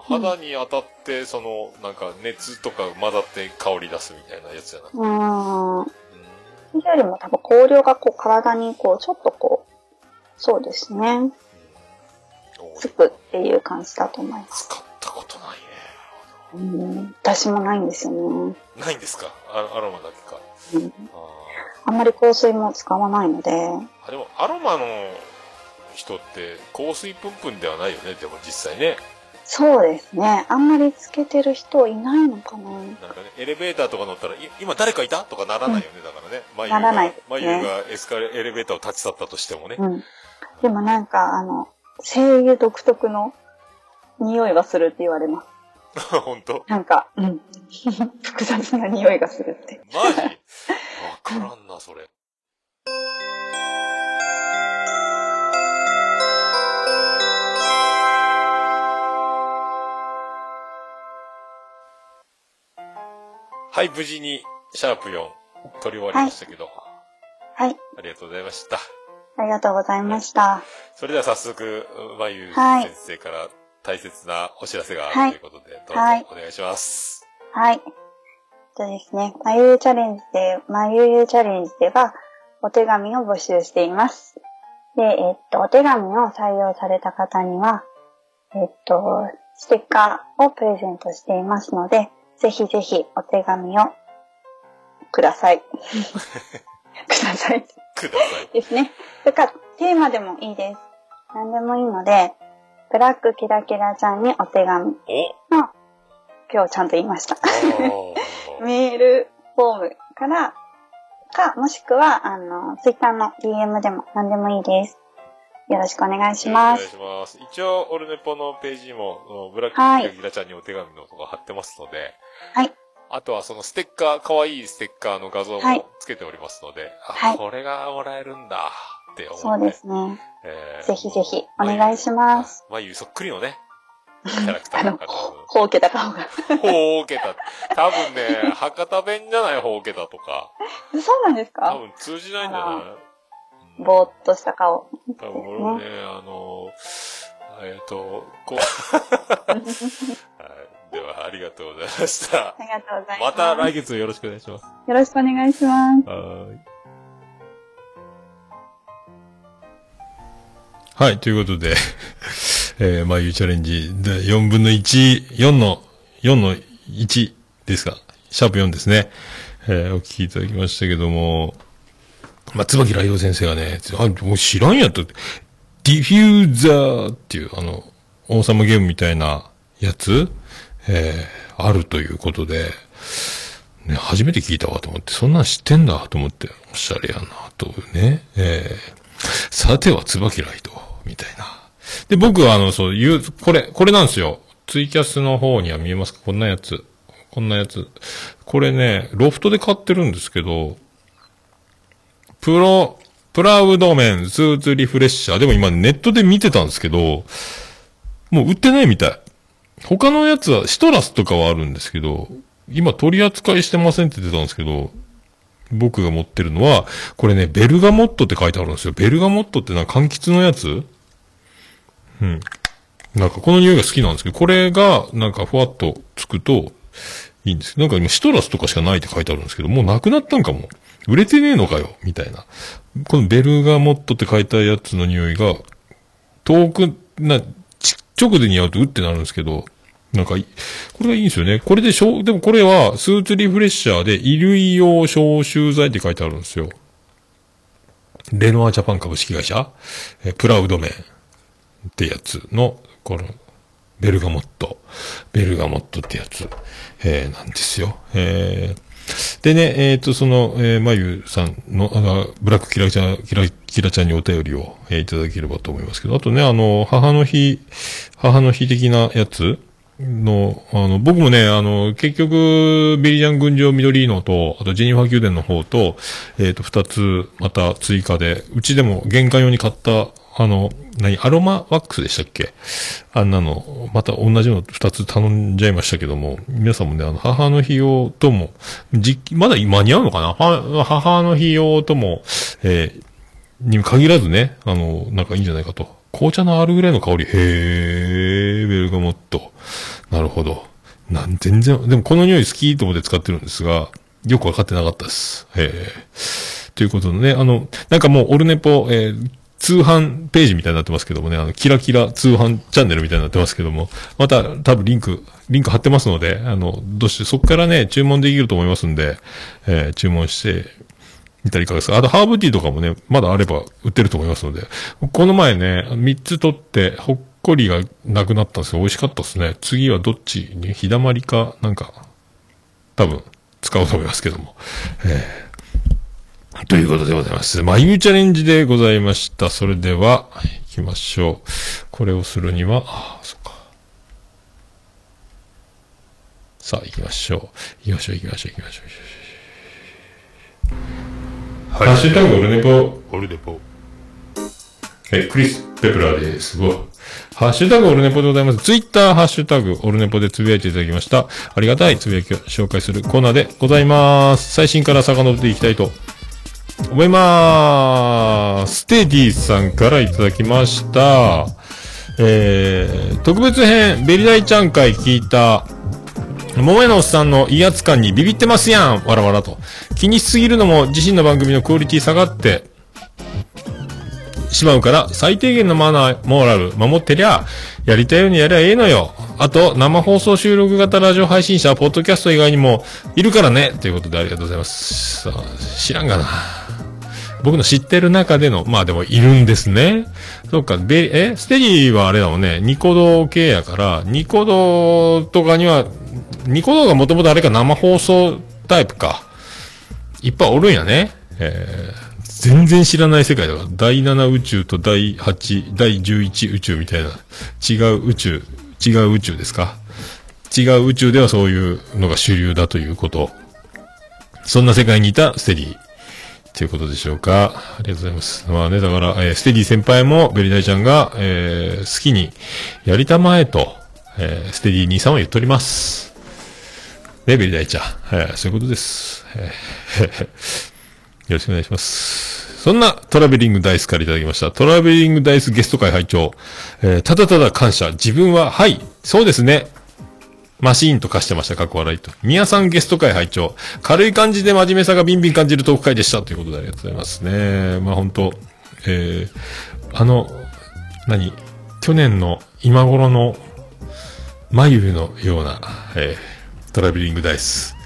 肌に当たって、その、なんか熱とか混ざって香り出すみたいなやつじゃなくて。うーん。それよりも多分香料がこう体にこう、ちょっとこう、そうですね。つくっていう感じだと思います。使ったことないね。うん、私もないんですよね。ないんですか？アアロマだけか。うんあんまり香水も使わないので、あ、でもアロマの人って香水プンプンではないよね、でも実際ね。そうですね。あんまりつけてる人いないのかな。なんかね、エレベーターとか乗ったら、い今誰かいた？とかならないよね、だからね。眉ならないですね眉がエスカレエレベーターを立ち去ったとしてもね。うん。でもなんか、あの、精油独特の匂いがするって言われます。本当？なんか、うん。複雑な匂いがするって。マジ？わからんな、それ。はい、無事に、シャープ4、撮り終わりましたけど、はい。ありがとうございました。ありがとうございました。それでは早速、まゆはい先生から大切なお知らせがあはいるということで、どうぞはいお願いします。はい。とですね、まゆゆチャレンジで、まゆゆチャレンジでは、お手紙を募集しています。で、えっと、お手紙を採用された方には、えっと、ステッカーをプレゼントしていますので、ぜひぜひお手紙をください。ください。ください。ですね。それから、テーマでもいいです。何でもいいので、ブラックキラキラちゃんにお手紙おの、今日ちゃんと言いました。メールフォームから、か、もしくは、あの、ツイッターの DM でも何でもいいです。よろしくお願いします。お願いします。一応、オルネポのページにも、ブラックはいキラちゃんにお手紙のとか貼ってますので、はい。あとはそのステッカー、可愛いステッカーの画像はいもつけておりますので、あ、はいこれがもらえるんだって思って。そうですね。えーぜひぜひお願いします。まゆそっくりのね、キャラクターあのの方、ほうけた顔が。ほうけた。多分ね、博多弁じゃないほうけたとか、そうなんです多か分通じないんじゃない？ぼーっとした顔。多分俺ね、あの、えっ、と、こう、はい、では、ありがとうございましたあ。りがとうございま。ますた来月よろしくお願いします。よろしくお願いします。はーい。はい、ということで、えー、まあ、ゆうチャレンジで4分の1、4の、4の1ですか。シャープ4ですね。えー、お聞きいただきましたけども、まあ、椿ライド先生がね、あ、もう知らんやったって。ディフューザーっていう、あの、王様ゲームみたいなやつ、えー、あるということで、ね、初めて聞いたわと思って、そんなん知ってんだと思って、おしゃれやなとね、えー、さては椿ライド、みたいな。で、僕はあの、そういう、これ、これなんですよ。ツイキャスの方には見えますか？こんなやつ。こんなやつ。これね、ロフトで買ってるんですけど、プロ、プラウドメンスーツリフレッシャー。でも今ネットで見てたんですけど、もう売ってないみたい。他のやつは、シトラスとかはあるんですけど、今取り扱いしてませんって出たんですけど、僕が持ってるのは、これね、ベルガモットって書いてあるんですよ。ベルガモットってなんか柑橘のやつ？うん。なんかこの匂いが好きなんですけど、これがなんかふわっとつくといいんですけど、なんか今シトラスとかしかないって書いてあるんですけど、もうなくなったんかも。売れてねえのかよ、みたいな。このベルガモットって書いたやつの匂いが、遠く、な、ち直で似合うとうってなるんですけど、なんか、これがいいんですよね。これでしょ、でもこれは、スーツリフレッシャーで、衣類用消臭剤って書いてあるんですよ。レノアジャパン株式会社、えプラウドメンってやつの、この、ベルガモット。ベルガモットってやつ、えー、なんですよ。えー、でね、えっ、と、その、えー、まゆさんの、あの、ブラックキラちゃん、キラ、キラちゃんにお便りを、えーいただければと思いますけど、あとね、あの、母の日、母の日的なやつ、の、あの、僕もね、あの、結局、ベリジャン群青緑のと、あとジェニファー宮殿の方と、えっ、と、二つ、また追加で、うちでも玄関用に買った、あの、何、アロマワックスでしたっけ？あんなの、また同じの二つ頼んじゃいましたけども、皆さんもね、あの、母の日用とも、じ、まだ間に合うのかな？母の日用とも、えーに限らずね、あの、なんかいいんじゃないかと。紅茶のアールグレーの香り、へー、ベルガモット。なるほど。なん、全然、でもこの匂い好きと思って使ってるんですが、よくわかってなかったです。へー。ということでね、あの、なんかもう、オルネポ、えー通販ページみたいになってますけどもね、あの、キラキラ通販チャンネルみたいになってますけども、また多分リンク、リンク貼ってますので、あの、どうして、そこからね、注文できると思いますんで、えー注文して、みたらいかがですかあと、ハーブティーとかもね、まだあれば売ってると思いますので。この前ね、3つ取って、ほっこりがなくなったんですよ。美味しかったですね。次はどっちに、日だまりか、なんか、多分、使おうと思いますけども。えーということでございます。眉チャレンジでございました。それでは、行きましょう。これをするには、ああ、そっか。さあ、行きましょう。行きましょう、行きましょう、行きましょう。ハッシュタグオルネポ。オルネポ。え、クリス・ペプラーです。ごい。ハッシュタグオルネポでございます。ツイッターハッシュタグオルネポでつぶやいていただきました。ありがたいつぶやきを紹介するコーナーでございます。最新から遡っていきたいと思いまーす。ステディさんからいただきました。えー、特別編、ベリダイちゃん会聞いた、桃屋のおっさんの威圧感にビビってますやんわらわらと。気にしすぎるのも自身の番組のクオリティ下がってしまうから、最低限のマナー、モーラル守ってりゃ、やりたいようにやりゃええのよ。あと、生放送収録型ラジオ配信者、ポッドキャスト以外にもいるからね。ということでありがとうございます。知らんがな。僕の知ってる中での、まあでもいるんですね。そうか、ベえステディはあれだもんね、ニコ動系やから、ニコ動とかには、ニコ動がもともとあれか生放送タイプか。いっぱいおるんやね。えー全然知らない世界だから。第7宇宙と第8、第11宇宙みたいな。違う宇宙、違う宇宙ですか違う宇宙ではそういうのが主流だということ。そんな世界にいたステディ。ということでしょうか。ありがとうございます。まあね、だから、えーステディ先輩もベリダイちゃんが、えー好きにやりたまえと、えーステディ兄さんは言っております。ね、ベリダイちゃん。えーそういうことです。えー よろしくお願いします。そんなトラベリングダイスからいただきました。トラベリングダイスゲスト会拝聴えーただただ感謝。自分は、はい、そうですね。マシーンと化してました、過去笑いと。宮さんゲスト会拝聴軽い感じで真面目さがビンビン感じるトーク会でした。ということでありがとうございますね。まあ本当えー、あの、何？去年の今頃の眉毛のような、えー、トラベリングダイス。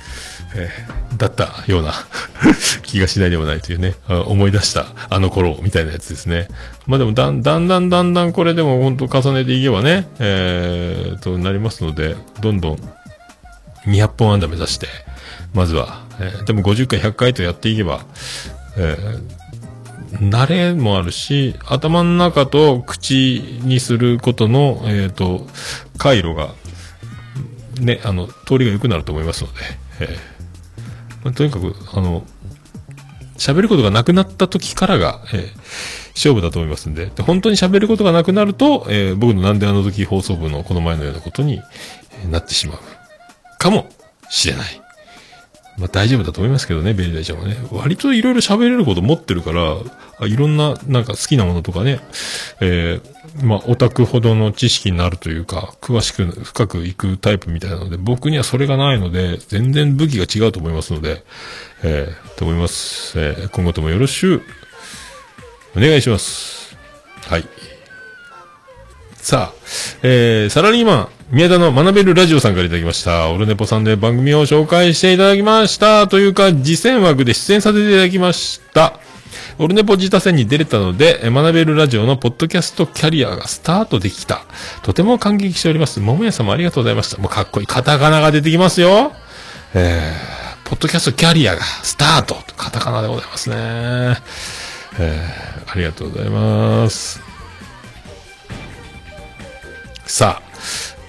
えーだったような 気がしないでもないというね、思い出したあの頃みたいなやつですね。まあでもだんだんだんだんだんこれでも本当重ねていけばね、えー、となりますので、どんどん200本安打目指して、まずは、えーでも50回100回とやっていけば、えー慣れもあるし、頭の中と口にすることの、えっ、と、回路が、ね、あの、通りが良くなると思いますので、えーまあとにかく、あの、喋ることがなくなった時からが、えー勝負だと思いますんで、で本当に喋ることがなくなると、えー僕のなんであの時放送部のこの前のようなことに、えなってしまう。かもしれない。まあ大丈夫だと思いますけどね、ベリーダイちゃんはね。割といろいろ喋れること持ってるから、いろんな、なんか好きなものとかね、えーまあオタクほどの知識になるというか、詳しく深くいくタイプみたいなので、僕にはそれがないので、全然武器が違うと思いますので、えーと思います。えー今後ともよろしく、お願いします。はい。さあ、えー、サラリーマン、宮田の学べるラジオさんからいただきました。オルネポさんで番組を紹介していただきました。というか、次戦枠で出演させていただきました。オルネポ自他戦に出れたので、学べるラジオのポッドキャストキャリアがスタートできた。とても感激しております。桃屋様ありがとうございました。もうかっこいい。カタカナが出てきますよ。えー、ポッドキャストキャリアがスタート。カタカナでございますね。えー、ありがとうございます。さあ、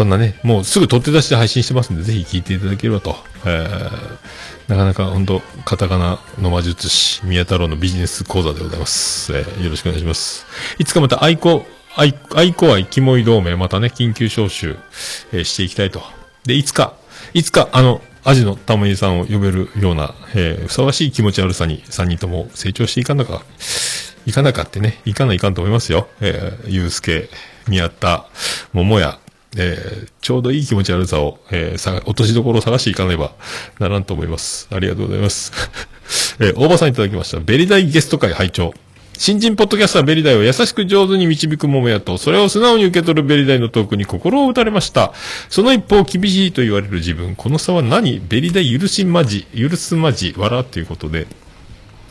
そんなね、もうすぐ取って出して配信してますんで、ぜひ聞いていただければと。えー、なかなか本当カタカナの魔術師、宮太郎のビジネス講座でございます。えーよろしくお願いします。いつかまた愛子、愛、愛子愛キモい同盟、またね、緊急招集、えーしていきたいと。で、いつか、いつか、あの、アジのたまにさんを呼べるような、えーふさわしい気持ち悪さに3人とも成長していかなか、いかなかってね、いかないかんと思いますよ。えー、ゆうすけ、宮田、桃屋、えー、ちょうどいい気持ち悪さを、えー、さ、落としどころを探していかねばならんと思います。ありがとうございます。えー、大場さんいただきました。ベリダイゲスト会拝聴新人ポッドキャスターベリダイを優しく上手に導く桃屋と、それを素直に受け取るベリダイのトークに心を打たれました。その一方、厳しいと言われる自分。この差は何？ベリダイ許しまじ、許すまじ、笑ということで、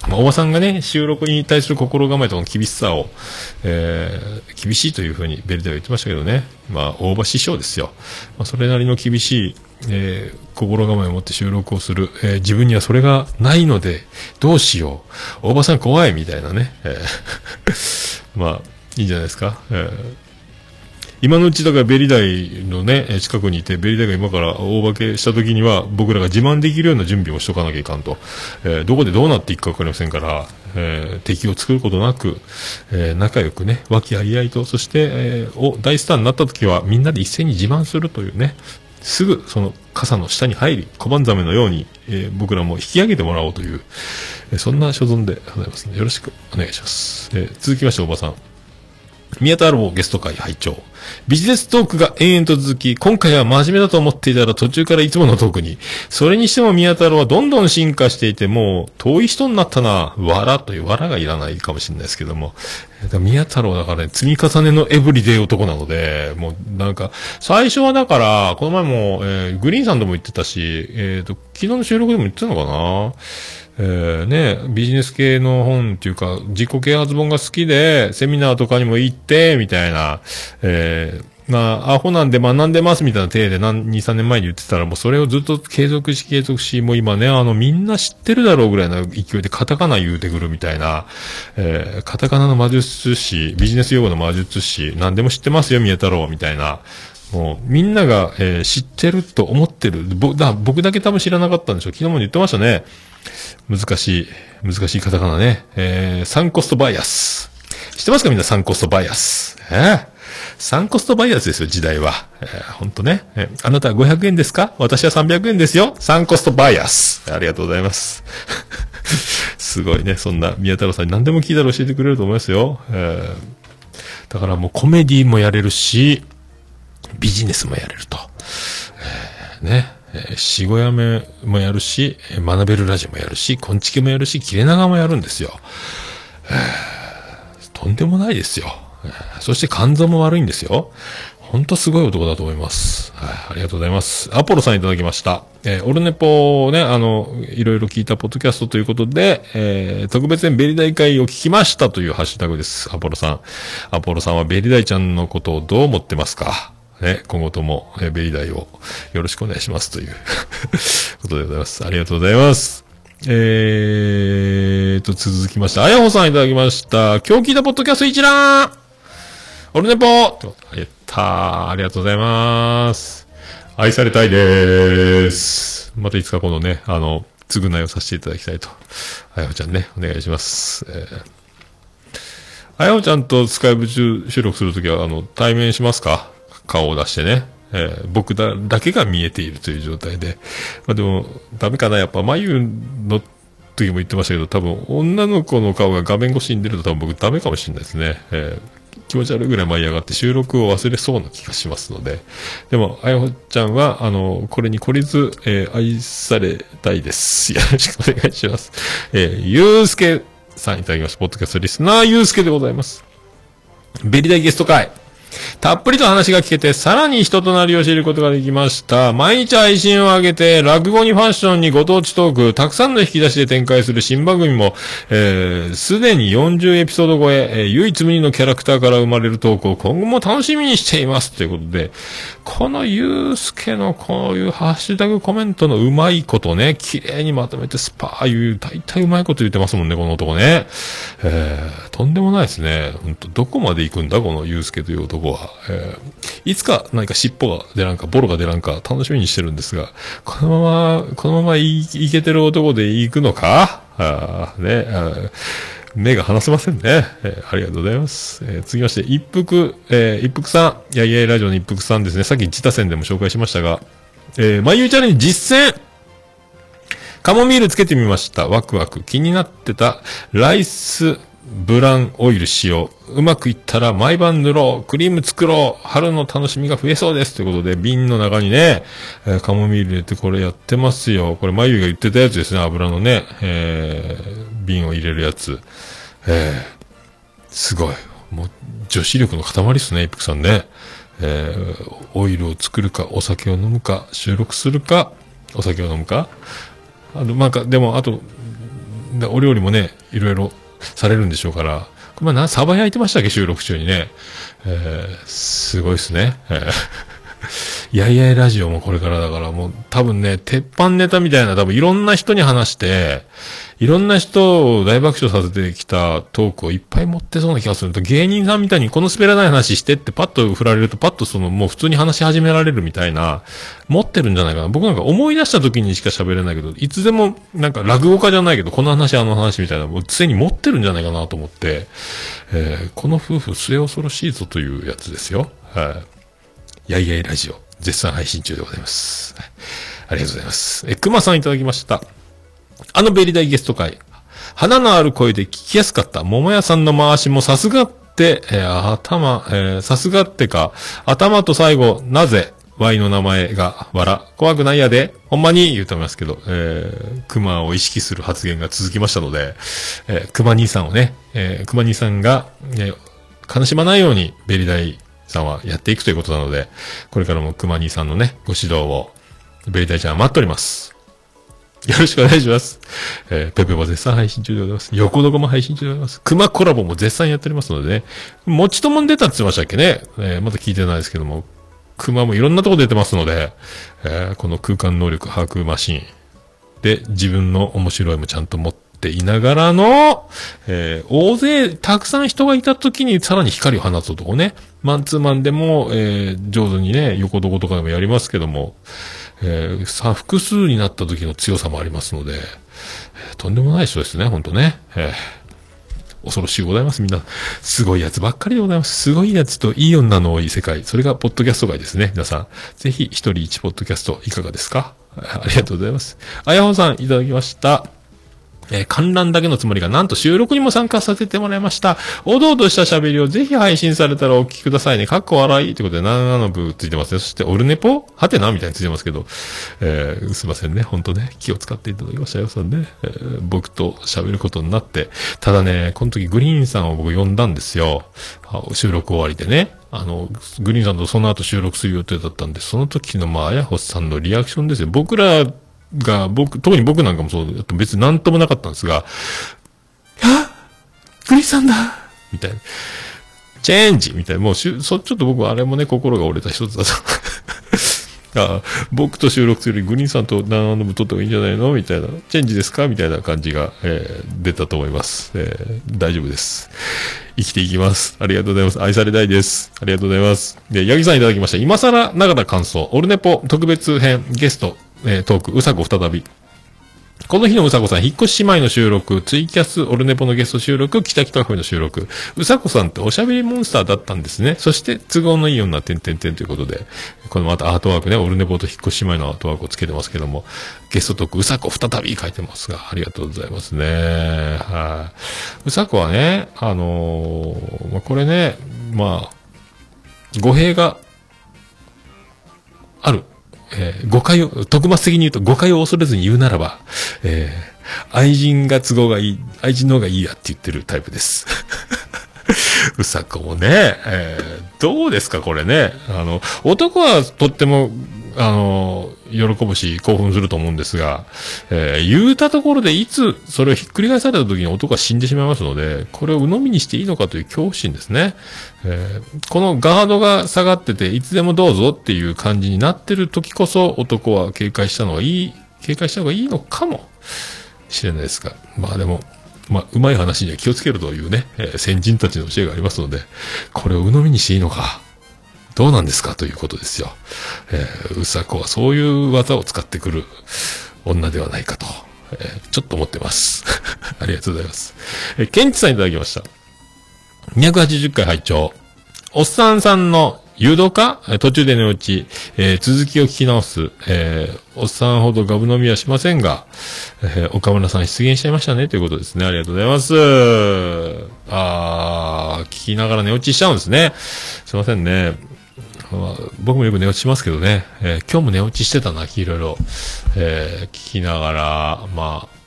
まあ、大場さんがね、収録に対する心構えとの厳しさを、えー、厳しいというふうにベルでは言ってましたけどね。まあ、大場師匠ですよ。まあ、それなりの厳しい、えー、心構えを持って収録をする。えー、自分にはそれがないので、どうしよう。大場さん怖いみたいなね。えー まあ、いいんじゃないですか。えー今のうちだからベリダイのね、近くにいて、ベリダイが今から大化けした時には、僕らが自慢できるような準備をしとかなきゃいかんと。えーどこでどうなっていくかわかりませんから、えー敵を作ることなく、えー仲良くね、和気あいあいと、そして、えーお、大スターになった時はみんなで一斉に自慢するというね、すぐその傘の下に入り、小判ザメのように、えー僕らも引き上げてもらおうという、えーそんな所存でございますので、よろしくお願いします。えー続きまして、おばさん。宮田郎ゲスト会拝聴ビジネストークが延々と続き、今回は真面目だと思っていたら途中からいつものトークに。それにしても宮田郎はどんどん進化していて、もう遠い人になったな。わらというわらがいらないかもしれないですけども。宮太郎だからね、積み重ねのエブリデイ男なので、もうなんか、最初はだから、この前も、えーグリーンさんでも言ってたし、えっ、と、昨日の収録でも言ってたのかなえーね、ビジネス系の本っていうか、自己啓発本が好きで、セミナーとかにも行って、みたいな、えーまあ、アホなんで学んでますみたいな体で何、2、3年前に言ってたら、もうそれをずっと継続し継続し、もう今ね、あの、みんな知ってるだろうぐらいの勢いでカタカナ言うてくるみたいな、えーカタカナの魔術師、ビジネス用語の魔術師、何でも知ってますよ、宮太郎、みたいな。もう、みんなが、えー知ってると思ってる。ぼだ僕だけ多分知らなかったんでしょう。昨日も言ってましたね。難しい、難しいカタカナね。えー、サンコストバイアス。知ってますかみんな？サンコストバイアス。えー、サンコストバイアスですよ、時代は。えー、ほんとね。えーあなたは500円ですか？私は300円ですよ。サンコストバイアス。ありがとうございます。すごいね。そんな宮太郎さんに何でも聞いたら教えてくれると思いますよ。えーだからもうコメディもやれるし、ビジネスもやれると。えーね。えー、しごやめもやるし、学べるラジオもやるし、こんちきもやるし、切れ長もやるんですよ。えーとんでもないですよ。そして肝臓も悪いんですよ。ほんとすごい男だと思います。はい、ありがとうございます。アポロさんいただきました。えーオルネポね、あの、いろいろ聞いたポッドキャストということで、えー特別にベリダイ会を聞きましたというハッシュタグです。アポロさん。アポロさんはベリダイちゃんのことをどう思ってますか？ね、今後とも、えーベリダイをよろしくお願いしますという ことでございます。ありがとうございます。えーと、続きまして、あやほさんいただきました。今日聞いたポッドキャスト一覧オルネポとやったーありがとうございます。愛されたいでーす。またいつかこのね、あの、償いをさせていただきたいと。あやほちゃんね、お願いします。えーあやほちゃんとスカイプ中収録するときは、あの、対面しますか？顔を出してね。えー僕だ、だけが見えているという状態で。まあでも、ダメかなやっぱ、眉の時も言ってましたけど、多分、女の子の顔が画面越しに出ると多分僕ダメかもしれないですね。えー気持ち悪いぐらい舞い上がって収録を忘れそうな気がしますので。でも、あやほちゃんは、あの、これに懲りず、えー愛されたいです。よろしくお願いします。えーゆうすけさんいただきました。ポッドキャストリスナーゆうすけでございます。ベリダイゲスト会。たっぷりと話が聞けて、さらに人となりを知ることができました。毎日配信を上げて、落語にファッションにご当地トーク、たくさんの引き出しで展開する新番組も、えー、すでに40エピソード超え、えー唯一無二のキャラクターから生まれるトークを今後も楽しみにしています。ということで、このゆうすけのこういうハッシュタグコメントのうまいことね、綺麗にまとめてスパーいう、大体うまいこと言ってますもんね、この男ね。えー、とんでもないですね。本当どこまで行くんだ、このゆうすけという男男は。えーいつか何か尻尾が出らんか、ボロが出らんか、楽しみにしてるんですが、このまま、このままいいけてる男で行くのか？あーね、目が離せませんね。えーありがとうございます。えー続きまして、一服、えー一服さん、いやいやラジオの一服さんですね。さっき自他戦でも紹介しましたが、えー、まゆチャレンジ実践カモミールつけてみました。ワクワク。気になってたライスブランオイル使用。うまくいったら毎晩塗ろう。クリーム作ろう。春の楽しみが増えそうです。ということで、瓶の中にね、えーカモミール入れてこれやってますよ。これ、まゆが言ってたやつですね。油のね、えー、瓶を入れるやつ。えー、すごい。もう、女子力の塊ですね、一服さんね。えー、オイルを作るか、お酒を飲むか、収録するか、お酒を飲むか。あの、なんか、でも、あと、お料理もね、いろいろされるんでしょうから、まあな、サバ焼いてましたっけ、収録中にね。えー、すごいっすね。えー やいやいラジオもこれからだからもう多分ね、鉄板ネタみたいな多分いろんな人に話して、いろんな人を大爆笑させてきたトークをいっぱい持ってそうな気がすると、芸人さんみたいにこの滑らない話してってパッと振られるとパッとそのもう普通に話し始められるみたいな、持ってるんじゃないかな。僕なんか思い出した時にしか喋れないけど、いつでもなんか落語家じゃないけど、この話あの話みたいな、もう常に持ってるんじゃないかなと思って、えーこの夫婦末恐ろしいぞというやつですよ。はい。やいやいラジオ、絶賛配信中でございます。ありがとうございます。え、熊さんいただきました。あのベリダイゲスト会。花のある声で聞きやすかった。桃屋さんの回しもさすがって、えー頭、えーさすがってか、頭と最後、なぜ、Y の名前が、わら、怖くないやで、ほんまに言うてますけど、えー、熊を意識する発言が続きましたので、えー、熊兄さんをね、えー、熊兄さんが、えー悲しまないように、ベリダイさんはやっていくということなので、これからも熊兄さんのね、ご指導を、ベリダイちゃんは待っております。よろしくお願いします。えーペペも絶賛配信中でございます。横どこも配信中でございます。熊コラボも絶賛やっておりますのでね。もちともに出たって言ってましたっけね。えーまだ聞いてないですけども。熊もいろんなとこ出てますので、えーこの空間能力把握マシンで自分の面白いもちゃんと持っていながらの、えー大勢、たくさん人がいた時にさらに光を放つ男ね。マンツーマンでも、えー上手にね、横どことかでもやりますけども、えーさ、複数になった時の強さもありますので、えーとんでもない人ですね、ほんとね。えー恐ろしいございます、みんな。すごいやつばっかりでございます。すごいやつといい女の多い世界。それが、ポッドキャスト界ですね。皆さん。ぜひ、一人一ポッドキャスト、いかがですか？ありがとうございます。あやほさん、いただきました。えー観覧だけのつもりが、なんと収録にも参加させてもらいました。おどおどした喋りをぜひ配信されたらお聞きくださいね。かっこ笑い。ということで、7の部ついてますね。そして、オルネポ？はてな？みたいについてますけど、えーすいませんね。本当ね、気を使っていただきましたよ、さんね。えー僕と喋ることになって。ただね、この時グリーンさんを僕呼んだんですよ。収録終わりでね。あの、グリーンさんとその後収録する予定だったんで、その時の、まあ、あやほさんのリアクションですよ。僕らが、僕、特に僕なんかもそうだと別に何ともなかったんですが、あグリーンさんだみたいな。チェンジみたいな。もうしゅ、そ、ちょっと僕はあれもね、心が折れた一つだと。あ僕と収録するよりグリーンさんと長野部撮った方がいいんじゃないの？みたいな。チェンジですか？みたいな感じが、えー出たと思います。えー大丈夫です。生きていきます。ありがとうございます。愛されたいです。ありがとうございます。で、八木さんいただきました。今更ながら感想。オルネポ特別編ゲスト、えートーク、うさこ再び。この日のうさこさん、引っ越し姉妹の収録、ツイキャス、オルネポのゲスト収録、北北カフェの収録。うさこさんっておしゃべりモンスターだったんですね。そして、都合のいい女、てんてんてんということで、このまたアートワークね、オルネポと引っ越し姉妹のアートワークをつけてますけども、ゲストトーク、うさこ再び書いてますが、ありがとうございますね。はい。うさこはね、あのーまあ、これね、まあ、語弊がある。えー誤解を、特末的に言うと誤解を恐れずに言うならば、えー愛人が都合がいい、愛人の方がいいやって言ってるタイプです。うさこもね、えーどうですかこれね。あの、男はとっても、あの、喜ぶし興奮すると思うんですが、えー言うたところでいつそれをひっくり返された時に男は死んでしまいますので、これを鵜呑みにしていいのかという恐怖心ですね。えーこのガードが下がってて、いつでもどうぞっていう感じになってる時こそ男は警戒したのがいい、警戒した方がいいのかもしれないですが、まあでも、まあ、うまい話には気をつけるというね、えー先人たちの教えがありますので、これを鵜呑みにしていいのか、どうなんですかということですよ。えー、うさこはそういう技を使ってくる女ではないかと、えーちょっと思ってます。ありがとうございます。えー、ケンチさんいただきました。280回拝聴おっさんさんの誘導か途中で寝落ち、えー続きを聞き直す、えーおっさんほどガブ飲みはしませんが、えー岡村さん出現しちゃいましたね、ということですね。ありがとうございます。あー、聞きながら寝落ちしちゃうんですね。すいませんね。まあ僕もよく寝落ちしますけどね、えー今日も寝落ちしてたな、いろいろ、えー聞きながら、まあ、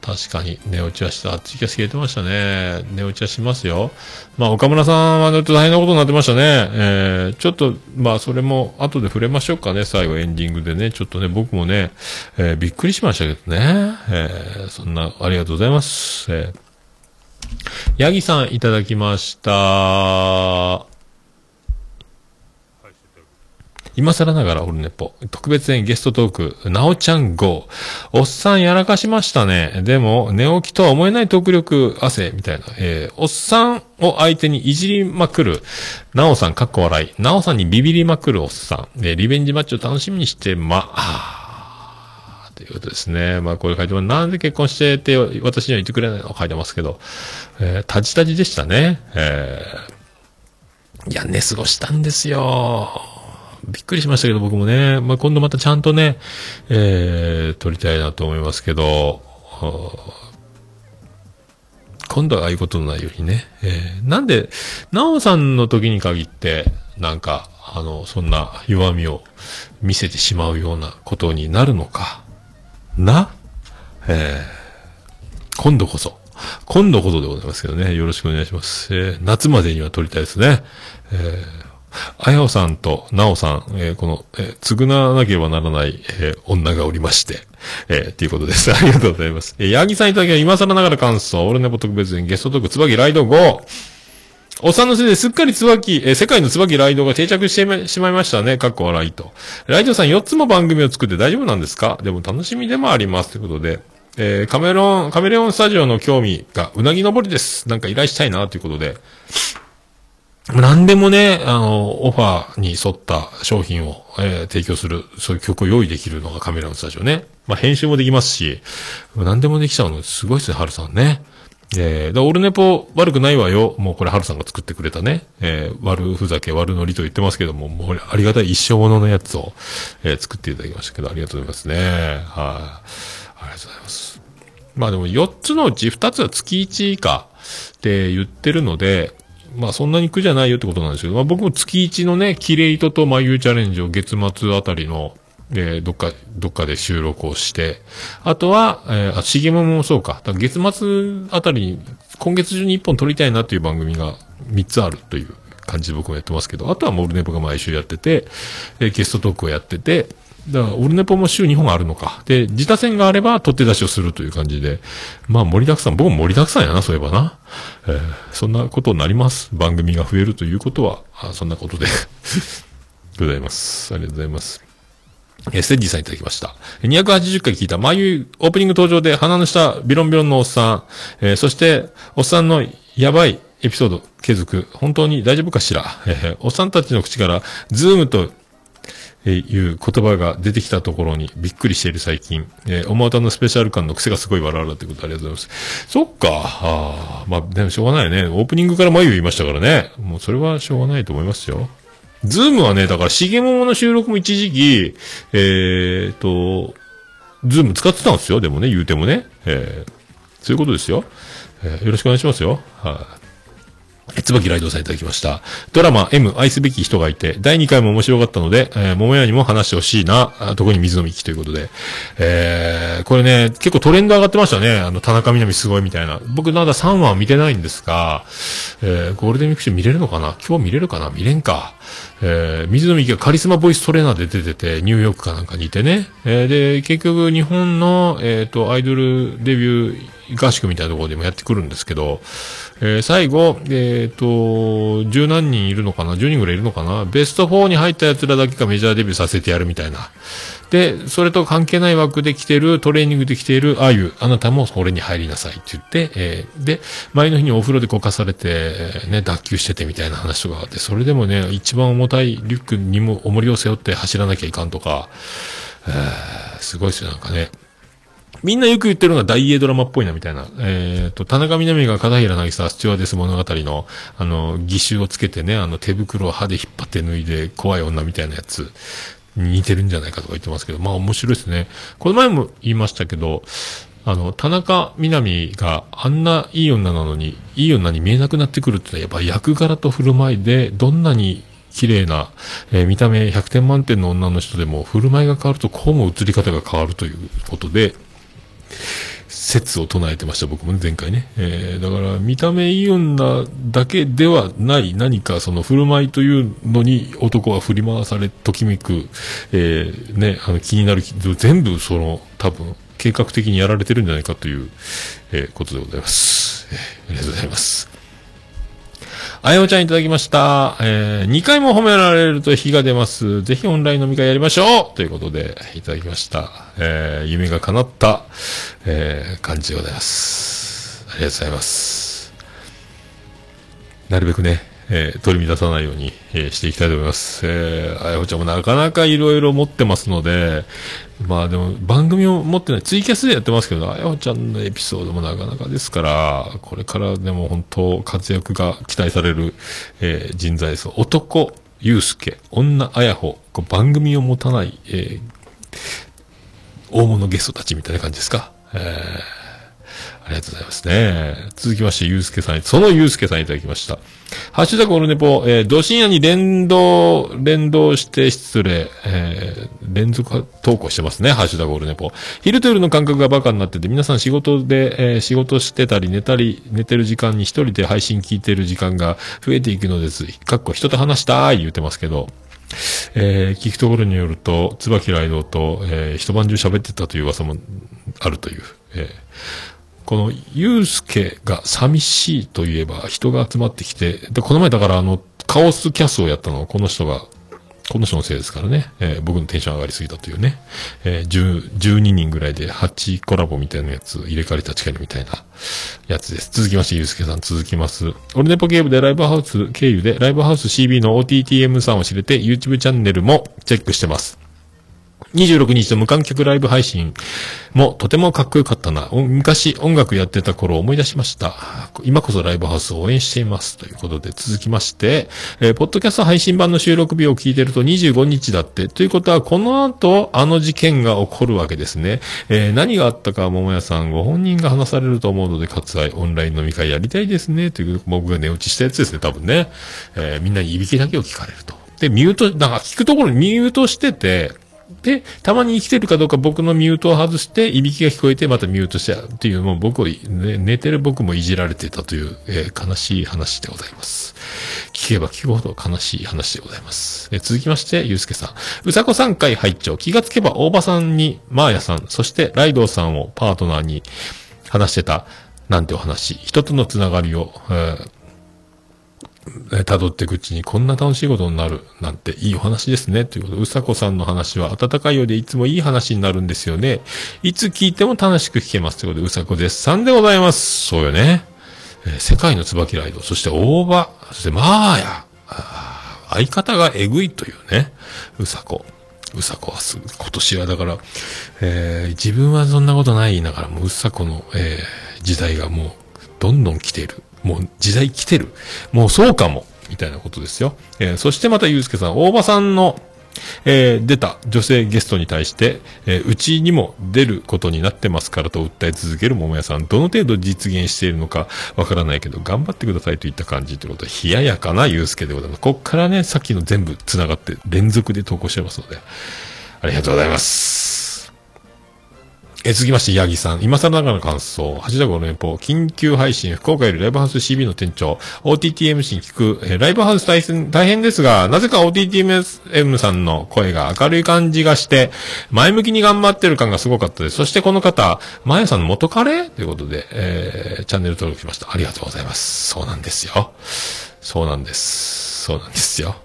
確かに寝落ちはした。ツイキャス消えてましたね。寝落ちはしますよ。まあ、岡村さんはちょっと大変なことになってましたね。えー、ちょっと、まあ、それも後で触れましょうかね。最後エンディングでね。ちょっとね、僕もね、えーびっくりしましたけどね。えーそんな、ありがとうございます。えー、ヤギさんいただきました。今更ながらオルネポ。特別編ゲストトーク、なおちゃん号。おっさんやらかしましたね。でも、寝起きとは思えない特力汗、みたいな。えー、おっさんを相手にいじりまくる、なおさん、かっこ笑い。なおさんにビビりまくるおっさん。えーリベンジマッチを楽しみにして、ま、あーということですね。まあ、これ書いてます。なんで結婚してって私には言ってくれないの書いてますけど、えー、タジタジでしたね。えー、いや、寝過ごしたんですよ。びっくりしましたけど、僕もね、まあ、今度またちゃんとね、えー、撮りたいなと思いますけど、今度はああいうことのないようにね、えー、なんで、なおさんの時に限って、なんか、あの、そんな弱みを見せてしまうようなことになるのか、な、えー、今度こそ、今度こそでございますけどね、よろしくお願いします。えー、夏までには撮りたいですね。えーあやおさんとなおさん、えーこの、えー償わなければならない、えー女がおりまして、えーっていうことです。ありがとうございます。えー、ヤギさんいただきは今更ながら感想、俺ねぼ特別にゲストトーク、椿ライド5。おっさんのせいですっかり椿、えー世界の椿ライドが定着してしまいましたね。かっこ笑いと。ライドさん4つも番組を作って大丈夫なんですか？でも楽しみでもあります。ということで。えーカメロン、カメレオンスタジオの興味がうなぎ登りです。なんか依頼したいな、ということで。何でもね、あの、オファーに沿った商品を、えー提供する、そういう曲を用意できるのがカメラのスタジオね。まあ、編集もできますし、何でもできちゃうの、すごいですね、ハルさんね。えー、だオルネポ悪くないわよ。もうこれハルさんが作ってくれたね。えー、悪ふざけ、悪ノリと言ってますけども、もうありがたい一生もののやつを、えー作っていただきましたけど、ありがとうございますね。はい、ありがとうございます。まあでも4つのうち2つは月1以下って言ってるので、まあそんなに苦じゃないよってことなんですけど、まあ僕も月1のね、キレイトと眉チャレンジを月末あたりの、えーどっか、どっかで収録をして、あとは、えーあ、しげももそうか。だから月末あたりに、今月中に1本撮りたいなっていう番組が3つあるという感じで僕もやってますけど、あとはモルネポが毎週やってて、でゲストトークをやってて、だから、オルネポも週2本あるのか。で、自他戦があれば、取って出しをするという感じで。まあ、盛りだくさん。僕も盛りだくさんやな、そういえばな。えーそんなことになります。番組が増えるということは、あそんなことで。ございます。ありがとうございます。えー、ステッジさんいただきました。280回聞いた、眉、オープニング登場で鼻の下、ビロンビロンのおっさん、えーそして、おっさんのやばいエピソード、継続、本当に大丈夫かしら、えーおっさんたちの口から、 Zoom と、えいう言葉が出てきたところにびっくりしている最近、えー、おまたのスペシャル感の癖がすごい笑うということありがとうございます。そっか、あまあ、でもしょうがないよね。オープニングから眉言いましたからね。もうそれはしょうがないと思いますよ。 Zoom はね、だから、しげももの収録も一時期、えーと、Zoom 使ってたんですよ。でもね、言うてもね。えーそういうことですよ。えーよろしくお願いしますよ。はい、え椿ライドさんいただきました。ドラマ M 愛すべき人がいて、第2回も面白かったので、えー、桃屋にも話してほしいな、特に水野美紀ということで。えー、これね、結構トレンド上がってましたね。あの、田中みな実すごいみたいな。僕まだ3話見てないんですが、えー、ゴールデンウィーク中見れるのかな？今日見れるかな？見れんか。えー、水野美紀がカリスマボイストレーナーで出てて、ニューヨークかなんかにいてね。えー、で、結局日本の、えっ、と、アイドルデビュー合宿みたいなところでもやってくるんですけど、えー最後、えっ、と、十何人いるのかな ?10 人ぐらいいるのかな？ベスト4に入った奴らだけがメジャーデビューさせてやるみたいなで、それと関係ない枠で来てる、トレーニングで来ているあゆ、あなたも俺に入りなさいって言って、えーで、前の日にお風呂でこかされて、ね、脱臼しててみたいな話とかあって、それでもね、一番重たいリュックにも重りを背負って走らなきゃいかんとか、えーすごいですよ、なんかね。みんなよく言ってるのが大英ドラマっぽいなみたいな。えっ、と、田中みな実が片平渚スチュワーデス物語の、あの、義手をつけてね、あの手袋を歯で引っ張って脱いで怖い女みたいなやつ似てるんじゃないかとか言ってますけど、まあ面白いですね。この前も言いましたけど、あの、田中みな実があんないい女なのに、いい女に見えなくなってくるってのは、やっぱ役柄と振る舞いで、どんなに綺麗な、えー見た目100点満点の女の人でも、振る舞いが変わると、こうも映り方が変わるということで、説を唱えてました、僕もね、前回ね。えー、だから、見た目いい女だけではない何か、その振る舞いというのに男は振り回され、ときめく、えー、ね、あの、気になる、全部その、多分、計画的にやられてるんじゃないかという、えーことでございます。えーありがとうございます。あやおちゃんいただきました。えー、2回も褒められると火が出ます。ぜひオンライン飲み会やりましょうということで、いただきました。えー、夢が叶った、えー、感じでございます。ありがとうございます。なるべくね、えー、取り乱さないように、えーしていきたいと思います。えー、あやほちゃんもなかなかいろいろ持ってますので、まあでも番組を持ってない、ツイキャスでやってますけど、あやほちゃんのエピソードもなかなかですから、これからでも本当活躍が期待される、えー人材です。男、ゆうすけ、女、あやほ、番組を持たない、えー大物ゲストたちみたいな感じですか？えーありがとうございますね。続きまして、ゆうすけさん、そのゆうすけさんいただきました。ハッシュタグオルネポ、えー、ド深夜に連動、連動して失礼、えー、連続投稿してますね、ハッシュタグオルネポ。昼と夜の感覚がバカになってて、皆さん仕事で、えー仕事してたり寝たり、寝てる時間に一人で配信聞いてる時間が増えていくのです。かっこ人と話したい言ってますけど、えー聞くところによると、椿ライドと、えー一晩中喋ってたという噂もあるという、えーこの、ゆうすけが寂しいといえば人が集まってきて、で、この前だからあの、カオスキャスをやったのはこの人が、この人のせいですからね、えー僕のテンション上がりすぎたというね、えー12人ぐらいで8コラボみたいなやつ入れ替わり立ち替えるみたいなやつです。続きまして、ゆうすけさん続きます。オルネポゲームでライブハウス経由でライブハウス CB の OTTM さんを知れて YouTube チャンネルもチェックしてます。26日の無観客ライブ配信もとてもかっこよかったな。昔音楽やってた頃を思い出しました。今こそライブハウスを応援しています。ということで続きまして、えーポッドキャスト配信版の収録日を聞いてると25日だって。ということは、この後、あの事件が起こるわけですね。えー何があったか、桃屋さんご本人が話されると思うので、割愛、オンライン飲み会やりたいですね。という、僕が寝落ちしたやつですね、多分ね。えーみんなにいびきだけを聞かれると。で、ミュート、なんか聞くところにミュートしてて、で、たまに生きてるかどうか僕のミュートを外して、いびきが聞こえてまたミュートしちゃうっていう、もう僕を、ね、寝てる僕もいじられてたという、えー悲しい話でございます。聞けば聞くほど悲しい話でございます。え続きまして、ゆうすけさん。うさこ3回拝聴気がつけば大場さんに、マーヤさん、そしてライドウさんをパートナーに話してた、なんてお話。人とのつながりを、えー辿っていくうちにこんな楽しいことになるなんていいお話ですね。ということで、うさこさんの話は温かいようでいつもいい話になるんですよね。いつ聞いても楽しく聞けます。ということで、うさこ絶賛でございます。そうよね。えー世界の椿ライド、そして大場、そしてマーヤ、あー相方がえぐいというね、うさこ。うさこはす、今年はだから、えー自分はそんなことないながらも、うさこの、えー時代がもう、どんどん来ている。もう時代来てる。もうそうかも。みたいなことですよ。えーそしてまたゆうすけさん、大場さんの、えー出た女性ゲストに対して、えーうちにも出ることになってますからと訴え続ける桃屋さん、どの程度実現しているのかわからないけど、頑張ってくださいといった感じということで、冷ややかなゆうすけでございます。こっからね、さっきの全部繋がって連続で投稿してますので、ありがとうございます。え続きまして、ヤギさん。今更ながらの感想。ハッシュタグの連邦。緊急配信。福岡よりライブハウス CB の店長。OTTMC に聞く。えライブハウス大変、大変ですが、なぜか OTTM さんの声が明るい感じがして、前向きに頑張ってる感がすごかったです。そしてこの方、マヤさんの元彼？ということで、えーチャンネル登録しました。ありがとうございます。そうなんですよ。そうなんです。そうなんですよ。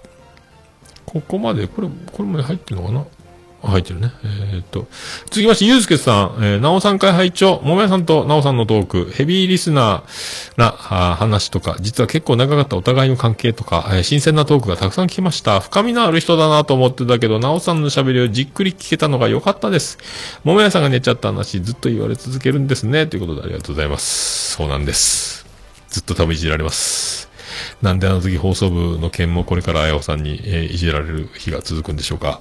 ここまで、これ、これまで入ってるのかな？入ってるね。えーっと、続きまして、ゆうすけさん、えー、なおさん会拝聴ももやさんとなおさんのトーク、ヘビーリスナーな話とか、実は結構長かったお互いの関係とか、えー新鮮なトークがたくさん聞きました。深みのある人だなと思ってたけど、なおさんの喋りをじっくり聞けたのが良かったです。ももやさんが寝ちゃった話、ずっと言われ続けるんですね。ということでありがとうございます。そうなんです。ずっと多分いじられます。なんであの時放送部の件もこれからあやおさんに、えーいじられる日が続くんでしょうか。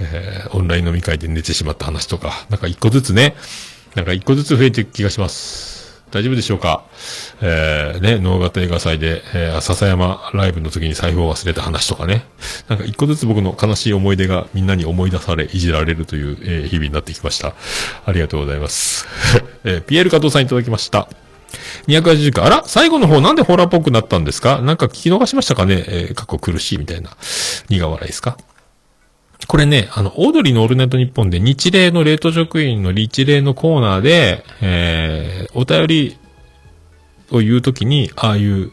えーオンライン飲み会で寝てしまった話とか、なんか一個ずつね、なんか一個ずつ増えていく気がします。大丈夫でしょうかえー、ね、能型映画祭で、えー、笹山ライブの時に財布を忘れた話とかね。なんか一個ずつ僕の悲しい思い出がみんなに思い出され、いじられるという、えー日々になってきました。ありがとうございます。えー、ピエール加藤さんいただきました。280回。あら最後の方なんでホラーっぽくなったんですか？なんか聞き逃しましたかね？えー、過去苦しいみたいな。苦笑いですか？これね、あの、オードリーのオールナイトニッポンで日霊の冷凍職員の日霊のコーナーで、えー、お便りを言うときに、ああいう、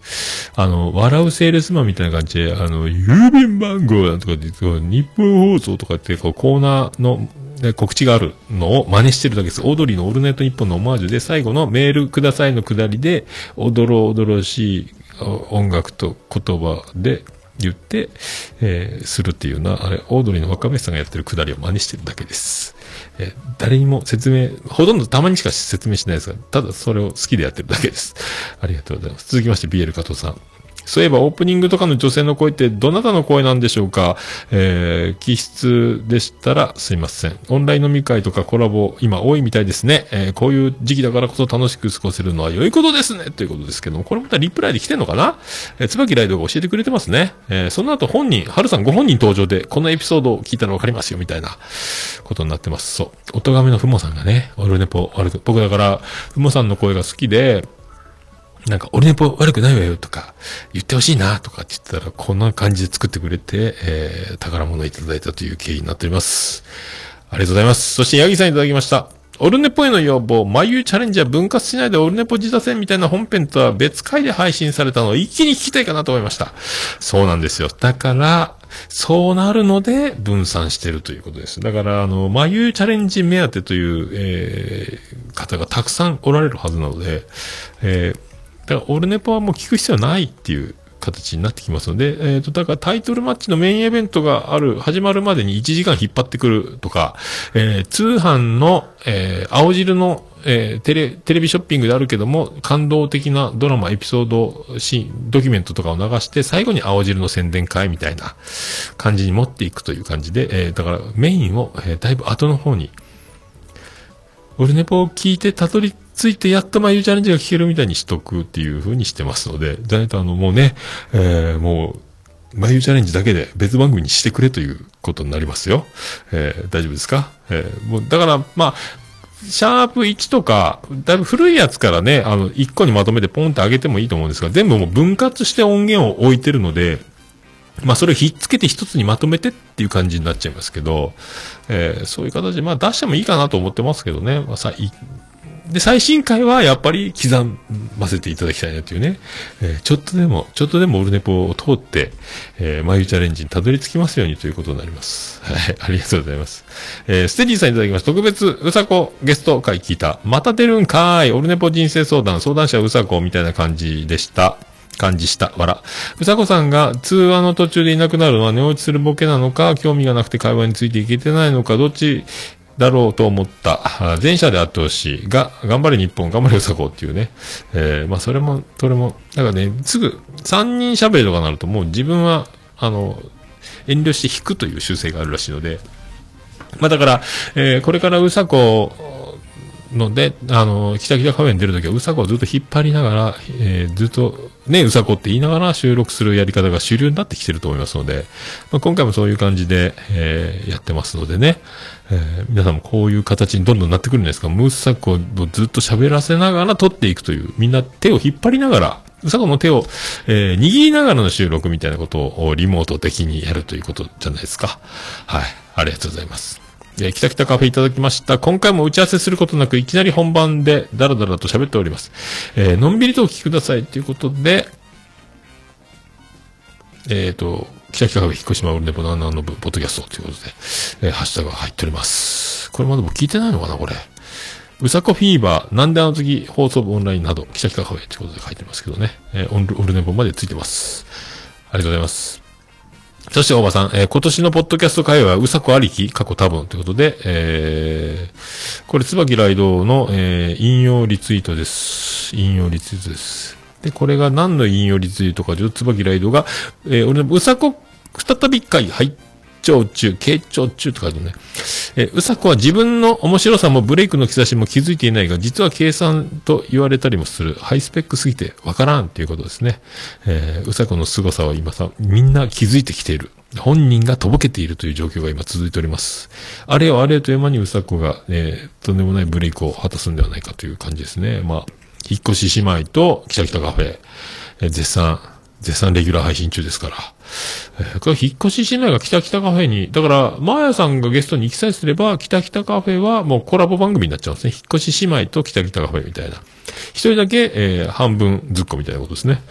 あの、笑うセールスマンみたいな感じで、あの、郵便番号なんとかって言って、日本放送とかって、こう、コーナーの、ね告知があるのを真似してるだけです。オードリーのオールナイトニッポンのオマージュで、最後のメールくださいのくだりで、おどろおどろしい音楽と言葉で言って、えーするっていうような、あれ、オードリーの若林さんがやってるくだりを真似してるだけです。えー誰にも説明、ほとんどたまにしか説明しないですが、ただそれを好きでやってるだけです。ありがとうございます。続きまして、BL 加藤さん。そういえばオープニングとかの女性の声ってどなたの声なんでしょうか？えー、気質でしたらすいません。オンライン飲み会とかコラボ今多いみたいですね。えー、こういう時期だからこそ楽しく過ごせるのは良いことですねということですけども、これまたリプライで来てんのかな？えー、椿ライドが教えてくれてますね。えー、その後本人、春さんご本人登場でこのエピソードを聞いたらわかりますよみたいなことになってます。そう。おとがめのふもさんがね、オルネポ悪く、僕だから、ふもさんの声が好きで、なんか、俺ネポ悪くないわよとか、言ってほしいなとかって言ったら、こんな感じで作ってくれて、えー、宝物をいただいたという経緯になっております。ありがとうございます。そして、ヤギさんいただきました。オルネポへの要望、眉チャレンジは分割しないでオルネポ自他戦みたいな本編とは別回で配信されたのを一気に聞きたいかなと思いました。そうなんですよ。だから、そうなるので分散してるということです。だから、あの、眉チャレンジ目当てという、えー、方がたくさんおられるはずなので、えー、だから、オルネポはもう聞く必要ないっていう形になってきますので、えっ、と、だからタイトルマッチのメインイベントがある、始まるまでに1時間引っ張ってくるとか、えー通販の、えー青汁の、えーテレ、テレビショッピングであるけども、感動的なドラマ、エピソード、シーン、ドキュメントとかを流して、最後に青汁の宣伝会みたいな感じに持っていくという感じで、えーだからメインを、えーだいぶ後の方に。オルネポを聞いてたどり着いてやっと眉チャレンジが聞けるみたいにしとくっていう風にしてますので、じゃないとあのもうね、えー、もう、眉チャレンジだけで別番組にしてくれということになりますよ。えー、大丈夫ですか？えー、もう、だから、まあ、シャープ1とか、だいぶ古いやつからね、あの、1個にまとめてポンって上げてもいいと思うんですが、全部もう分割して音源を置いてるので、まあそれをひっつけて一つにまとめてっていう感じになっちゃいますけど、えーそういう形でまあ出してもいいかなと思ってますけどね。まあさで、最新回はやっぱり刻ませていただきたいなというね。えーちょっとでも、ちょっとでもオルネポを通って、えー、眉チャレンジにたどり着きますようにということになります。はい、ありがとうございます。えーステディさんいただきます。特別、うさこゲスト会聞いた。また出るんかーい。オルネポ人生相談、相談者うさこみたいな感じでした。感じした。わら。うさこさんが通話の途中でいなくなるのは寝落ちするボケなのか、興味がなくて会話についていけてないのか、どっちだろうと思った。前者であってほしい。が、頑張れ日本、頑張れよさこっていうね。えーまあそれも、それも、だからね、すぐ三人喋りとかなるともう自分は、あの、遠慮して引くという習性があるらしいので、まあだから、えーこれからうさこので、あの、北北カフェに出るときはうさこをずっと引っ張りながら、えーずっと、ね、うさこって言いながら収録するやり方が主流になってきてると思いますので、まあ、今回もそういう感じで、えーやってますのでね、えー皆さんもこういう形にどんどんなってくるんですか。ムーサコをずっと喋らせながら撮っていくという、みんな手を引っ張りながら、うさこの手を、えー握りながらの収録みたいなことをリモート的にやるということじゃないですか。はい。ありがとうございます。えー、北北カフェいただきました。今回も打ち合わせすることなく、いきなり本番でダラダラと喋っております。えーのんびりとお聞きくださいということで、えっ、と、北北カフェ引っ越しまうるねぼななの部、ポッドキャストということで、えーハッシュタグが入っております。これまでも聞いてないのかな、これ。うさこフィーバー、なんであの時放送部オンラインなど、北北カフェということで書いてますけどね。えーオルネポまでついてます。ありがとうございます。そして、おばさん、えー今年のポッドキャスト会話は、うさこありき、過去多分ということで、えー、これ、椿ライドの、えー引用リツイートです。引用リツイートです。で、これが何の引用リツイートかというと、椿ライドが、えー俺のうさこ、再び一回、はい、長中、傾聴中と書いてあるね。えうさこは自分の面白さもブレイクの兆しも気づいていないが、実は計算と言われたりもする。ハイスペックすぎてわからんっていうことですね。えーうさこの凄さは今さ、みんな気づいてきている。本人がとぼけているという状況が今続いております。あれよあれよという間にうさこが、えーとんでもないブレイクを果たすんではないかという感じですね。まあ、引っ越し姉妹と、キタキタカフェ、えー絶賛、絶賛レギュラー配信中ですから。えーこれ、引っ越し姉妹が北北カフェに、だから、マーヤさんがゲストに行きさえすれば、北北カフェはもうコラボ番組になっちゃうんですね。引っ越し姉妹と北北カフェみたいな。一人だけ、えー半分ずっこみたいなことですね。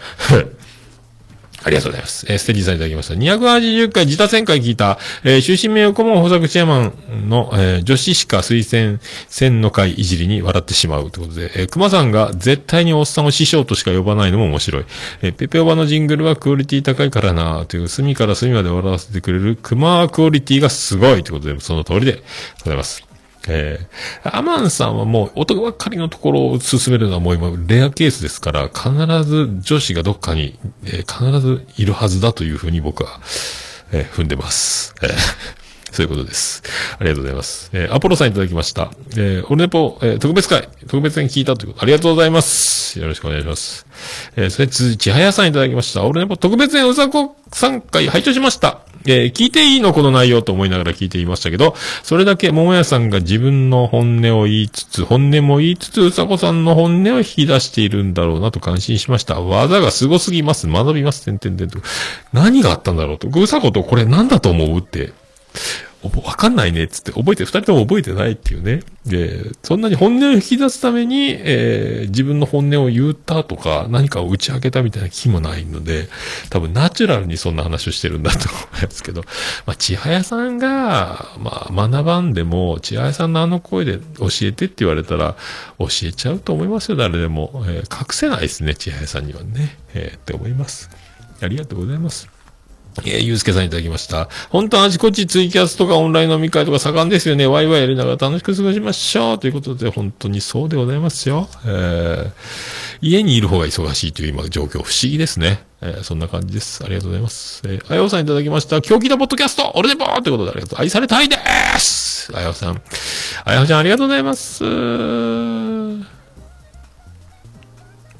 ありがとうございます。えーステージさんいただきました。280回自他旋回聞いた、えー終身名誉顧問補佐チェアマンの、えー女子しか推薦戦の会いじりに笑ってしまうということで、えー熊さんが絶対におっさんを師匠としか呼ばないのも面白い。えーペペオバのジングルはクオリティ高いからなという、隅から隅まで笑わせてくれる熊クオリティがすごいということで、その通りでございます。えー、アマンさんはもう男ばっかりのところを進めるのはもう今レアケースですから、必ず女子がどっかに、えー必ずいるはずだというふうに僕は、えー踏んでます。えー そういうことです。ありがとうございます。えーアポロさんいただきました。えーオルネポ、えー特別会、特別に聞いたということ、ありがとうございます。よろしくお願いします。えーそれ続いて、ちはやさんいただきました。オルネポ特別にうさこ3回拝聴しました。えー聞いていいのこの内容と思いながら聞いていましたけど、それだけ桃屋さんが自分の本音を言いつつ、本音も言いつつ、うさこさんの本音を引き出しているんだろうなと感心しました。技が凄すぎます。学びます。てんてんてんと。何があったんだろうと。うさことこれ何だと思うって。わかんないねっつって、覚えて、二人とも覚えてないっていうね。で、そんなに本音を引き出すために、えー自分の本音を言ったとか、何かを打ち明けたみたいな気もないので、多分ナチュラルにそんな話をしてるんだと思いますけど、まあ、ちはやさんが、まあ、学ばんでも、ちはやさんのあの声で教えてって言われたら、教えちゃうと思いますよ、誰でも。えー隠せないですね、ちはやさんにはね。えーって思います。ありがとうございます。えー、ゆうすけさんいただきました。本当はあちこちツイキャスとかオンライン飲み会とか盛んですよね。ワイワイやりながら楽しく過ごしましょう。ということで、本当にそうでございますよ。えー、家にいる方が忙しいという今状況、不思議ですね。えー、そんな感じです。ありがとうございます。えー、あやおさんいただきました。今日聞いたポッドキャスト、俺でもということでありがとう。愛されたいですあやおさん。あやおちゃんありがとうございます。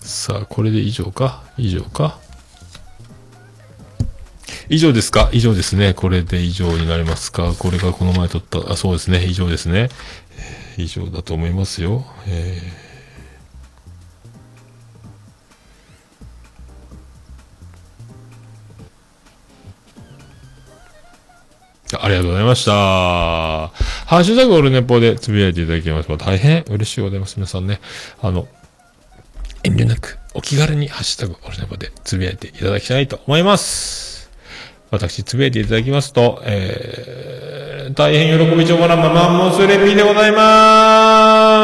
さあ、これで以上か？以上か？以上ですか？以上ですね。これで以上になりますか？これがこの前撮った、あ、そうですね。以上ですね。えー以上だと思いますよ。えーありがとうございました。ハッシュタグオルネポでつぶやいていただきます。大変嬉しいございます。皆さんね。あの、遠慮なくお気軽にハッシュタグオルネポでつぶやいていただきたいと思います。私、つぶやいていただきますと、えー、大変喜びちょもらまマンモスレピーでございま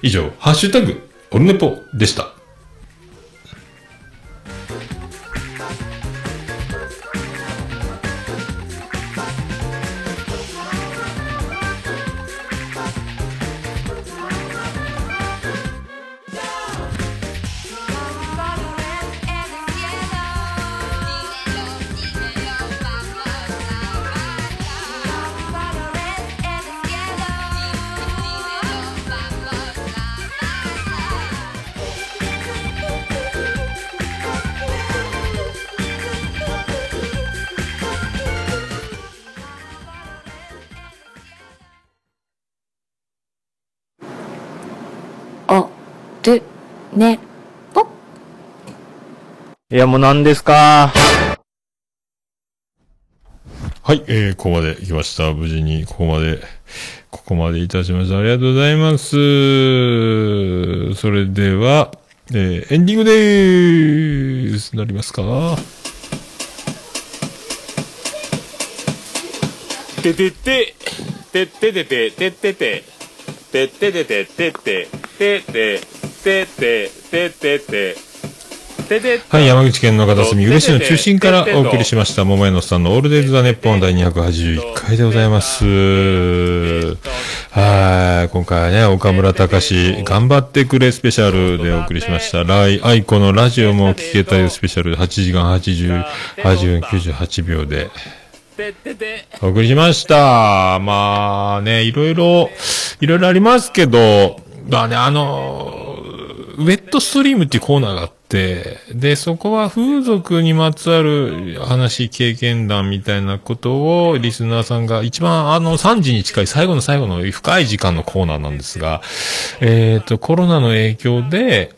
す。以上、ハッシュタグオルネポでした。いや、もう何ですか？はい、えー、ここまで来ました。無事に、ここまで、ここまでいたしました。ありがとうございます。それでは、えーエンディングでーす。なりますか？ててて、てっててて、てってて、てっててて、てって、てって、てって、てって、てって、ててはい、山口県の片隅、嬉しの中心からお送りしました、桃屋のさんのオールデイズ・ザ・ネッポン第281回でございます。はい、今回はね、岡村隆史、頑張ってくれスペシャルでお送りしました。ライ、アイコのラジオも聞けたよスペシャルで8時間80、8分98秒で、お送りしました。まあね、いろいろ、いろいろありますけど、まあね、あの、ウェットストリームっていうコーナーがあって、で、そこは風俗にまつわる話、経験談みたいなことをリスナーさんが一番あの3時に近い最後の最後の深い時間のコーナーなんですが、えっ、と、コロナの影響で、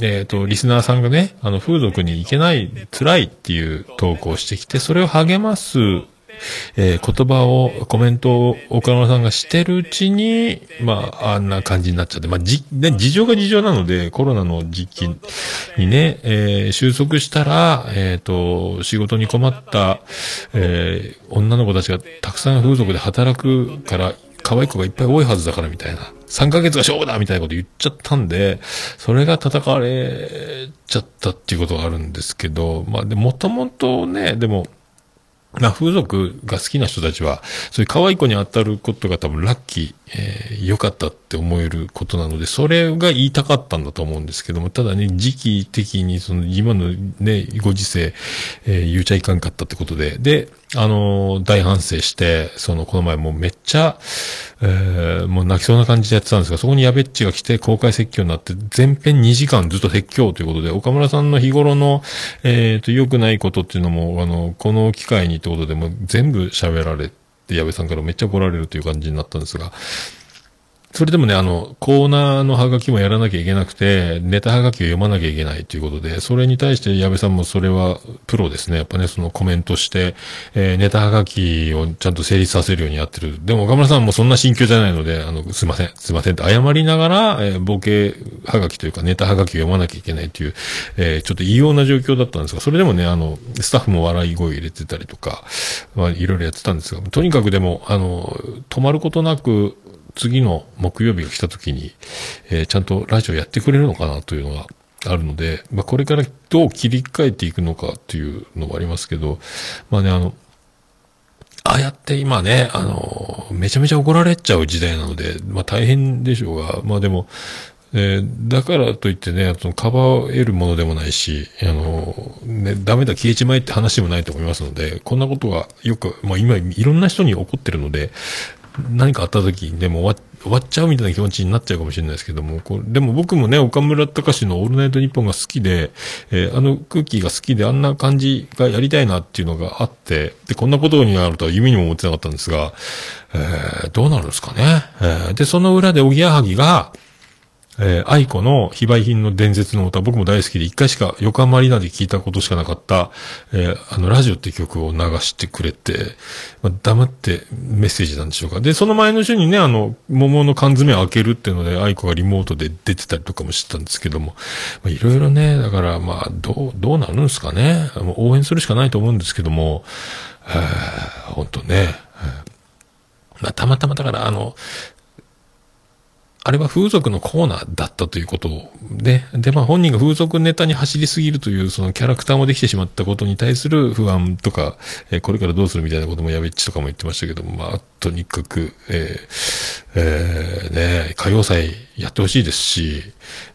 えっ、と、リスナーさんがね、あの、風俗に行けない、辛いっていう投稿してきて、それを励ます、えー言葉を、コメントを岡村さんがしてるうちに、まあ、あんな感じになっちゃって、まあ、じ、ね、事情が事情なので、コロナの時期にね、えー収束したら、えっ、と、仕事に困った、えー女の子たちがたくさん風俗で働くから、可愛い子がいっぱい多いはずだからみたいな。3ヶ月が勝負だみたいなこと言っちゃったんで、それが叩かれちゃったっていうことがあるんですけど、まあで、もともとね、でも、まあ、風俗が好きな人たちは、そういう可愛い子に当たることが多分ラッキー、えー良かったって思えることなので、それが言いたかったんだと思うんですけども、ただね、時期的にその今のね、ご時世、えー言うちゃいかんかったってことで、で、あの大反省して、その、この前もうめっちゃ、えーもう泣きそうな感じでやってたんですが、そこにやべっちが来て公開説教になって、前編2時間ずっと説教ということで、岡村さんの日頃の、えっ、と、良くないことっていうのも、あの、この機会にってことでも全部喋られて、矢部さんからめっちゃ怒られるという感じになったんですが、それでもね、あの、コーナーのハガキもやらなきゃいけなくて、ネタハガキを読まなきゃいけないということで、それに対して矢部さんもそれはプロですね。やっぱね、そのコメントして、えーネタハガキをちゃんと成立させるようにやってる。でも岡村さんもそんな心境じゃないので、あの、すいません、すいませんって謝りながら、えーボケハガキというかネタハガキを読まなきゃいけないという、えーちょっと異様な状況だったんですが、それでもね、あの、スタッフも笑い声入れてたりとか、まあ、いろいろやってたんですが、とにかくでも、あの、止まることなく、次の木曜日が来た時に、えーちゃんとラジオやってくれるのかなというのがあるので、まあ、これからどう切り替えていくのかっていうのもありますけど、まあね、あの、ああやって今ね、あの、めちゃめちゃ怒られちゃう時代なので、まあ大変でしょうが、まあでも、えーだからといってね、そのかばえるものでもないし、あの、ね、ダメだ、消えちまえって話もないと思いますので、こんなことがよく、まあ今、いろんな人に起こってるので、何かあった時でも終わ終わっちゃうみたいな気持ちになっちゃうかもしれないですけども、これでも僕もね、岡村隆史のオールナイトニッポンが好きで、えーあの空気が好きであんな感じがやりたいなっていうのがあって、で、こんなことになるとは夢にも思ってなかったんですが、えーどうなるんですかね。えーで、その裏でおぎやはぎが、えー、愛子の非売品の伝説の歌、僕も大好きで、一回しか横浜アリーナで聞いたことしかなかった、えーあの、ラジオって曲を流してくれて、まあ、黙ってメッセージなんでしょうか。で、その前の週にね、あの、桃の缶詰を開けるっていうので、愛子がリモートで出てたりとかもしてたんですけども、まあ、いろいろね、だから、まあ、どう、どうなるんですかね。もう応援するしかないと思うんですけども、えー本当ね、えーまあ、たまたまだから、あの、あれは風俗のコーナーだったということで、で、まあ本人が風俗ネタに走りすぎるというそのキャラクターもできてしまったことに対する不安とか、えこれからどうするみたいなこともやべっちとかも言ってましたけども、まあとにかく、えーえーね、歌謡祭やってほしいですし、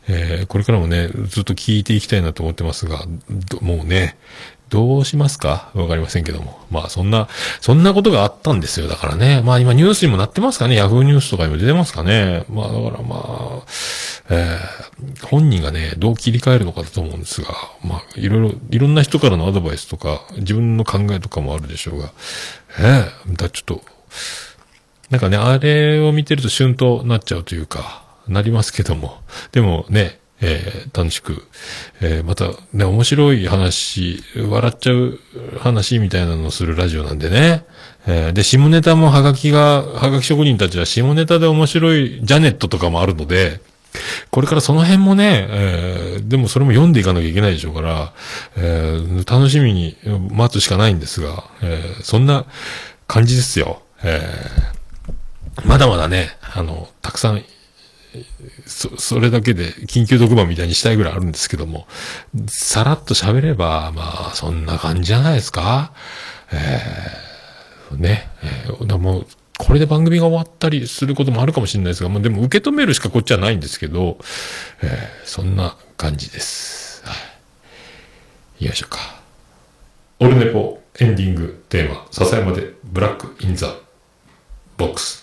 えーこれからもね、ずっと聞いていきたいなと思ってますが、もうね、どうしますか？わかりませんけども。まあそんな、そんなことがあったんですよ。だからね。まあ今ニュースにもなってますかね？ヤフーニュースとかにも出てますかね？まあだからまあ、えー本人がね、どう切り替えるのかだと思うんですが、まあいろいろ、いろんな人からのアドバイスとか、自分の考えとかもあるでしょうが、ええだちょっと、なんかね、あれを見てると旬となっちゃうというか、なりますけども。でもね、えー楽しく、えーまたね、面白い話、笑っちゃう話みたいなのをするラジオなんでね。えーで、下ネタもハガキが、ハガキ職人たちは下ネタで面白いジャネットとかもあるので、これからその辺もね、えーでもそれも読んでいかなきゃいけないでしょうから、えー楽しみに待つしかないんですが、えーそんな感じですよ。えーまだまだね、あの、たくさん、そ、それだけで緊急特番みたいにしたいぐらいあるんですけども、さらっと喋れば、まあ、そんな感じじゃないですか。えーね、えーでも、これで番組が終わったりすることもあるかもしれないですが、まあでも受け止めるしかこっちはないんですけど、えーそんな感じです。はい。よいしょか。オルネポエンディングテーマ、笹山でブラックインザボックス。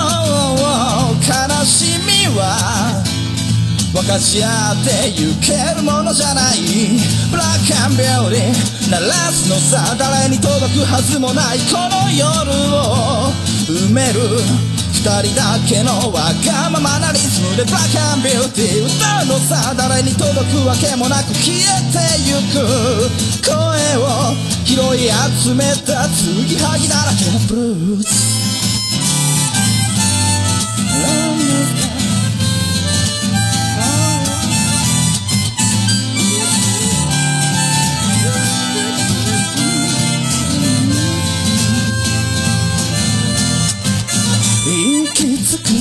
悲しみは分かち合ってゆけるものじゃない。ブラックアンビューティー鳴らすのさ誰に届くはずもないこの夜を埋める二人だけのわがままなリズムで。ブラックアンビューティー歌うのさ誰に届くわけもなく消えてゆく。声を拾い集めた継ぎはぎだらけのブルース。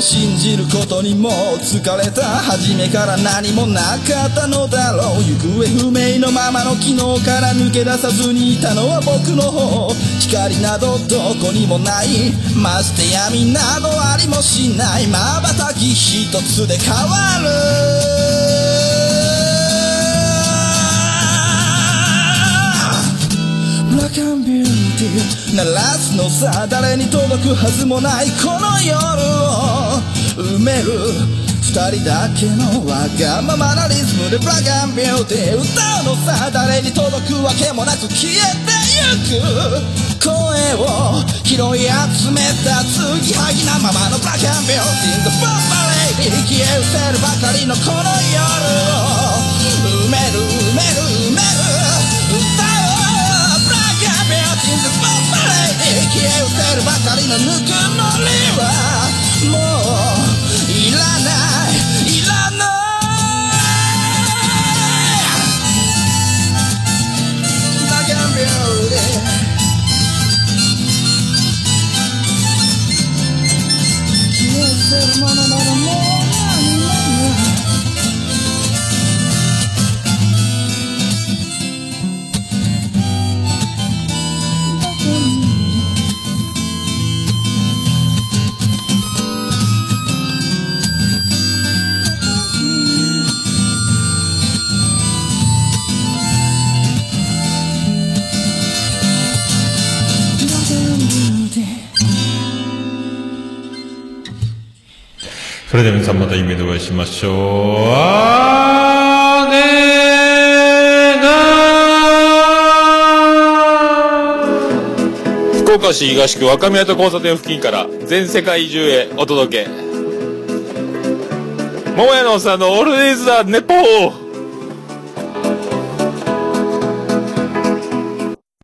信じることにも疲れた初めから何もなかったのだろう行方不明のままの昨日から抜け出さずにいたのは僕の方光などどこにもない。まして闇などありもしない。瞬き一つで変わる。ブラックアンビューティー鳴らすのさ誰に届くはずもないこの夜を。埋める。二人だけのわがままなリズムでブラックアンビューティー。歌うのさ誰に届くわけもなく消えてゆく。声を拾い集めた継ぎはぎなままのブラックアンビューティー。The f u r レイディ消え失せるばかりのこの夜を。埋める埋める埋める。歌おうブラックアンビューティー。The f u r レイディ消え失せるばかりのぬくもりは。もう No, no, no, no, no. それでは皆さんまた夢でお会いしましょう。あーねー福岡市東区若宮と交差点付近から全世界中へお届け桃屋のおっさんのオールディーズ・ザ・ネポー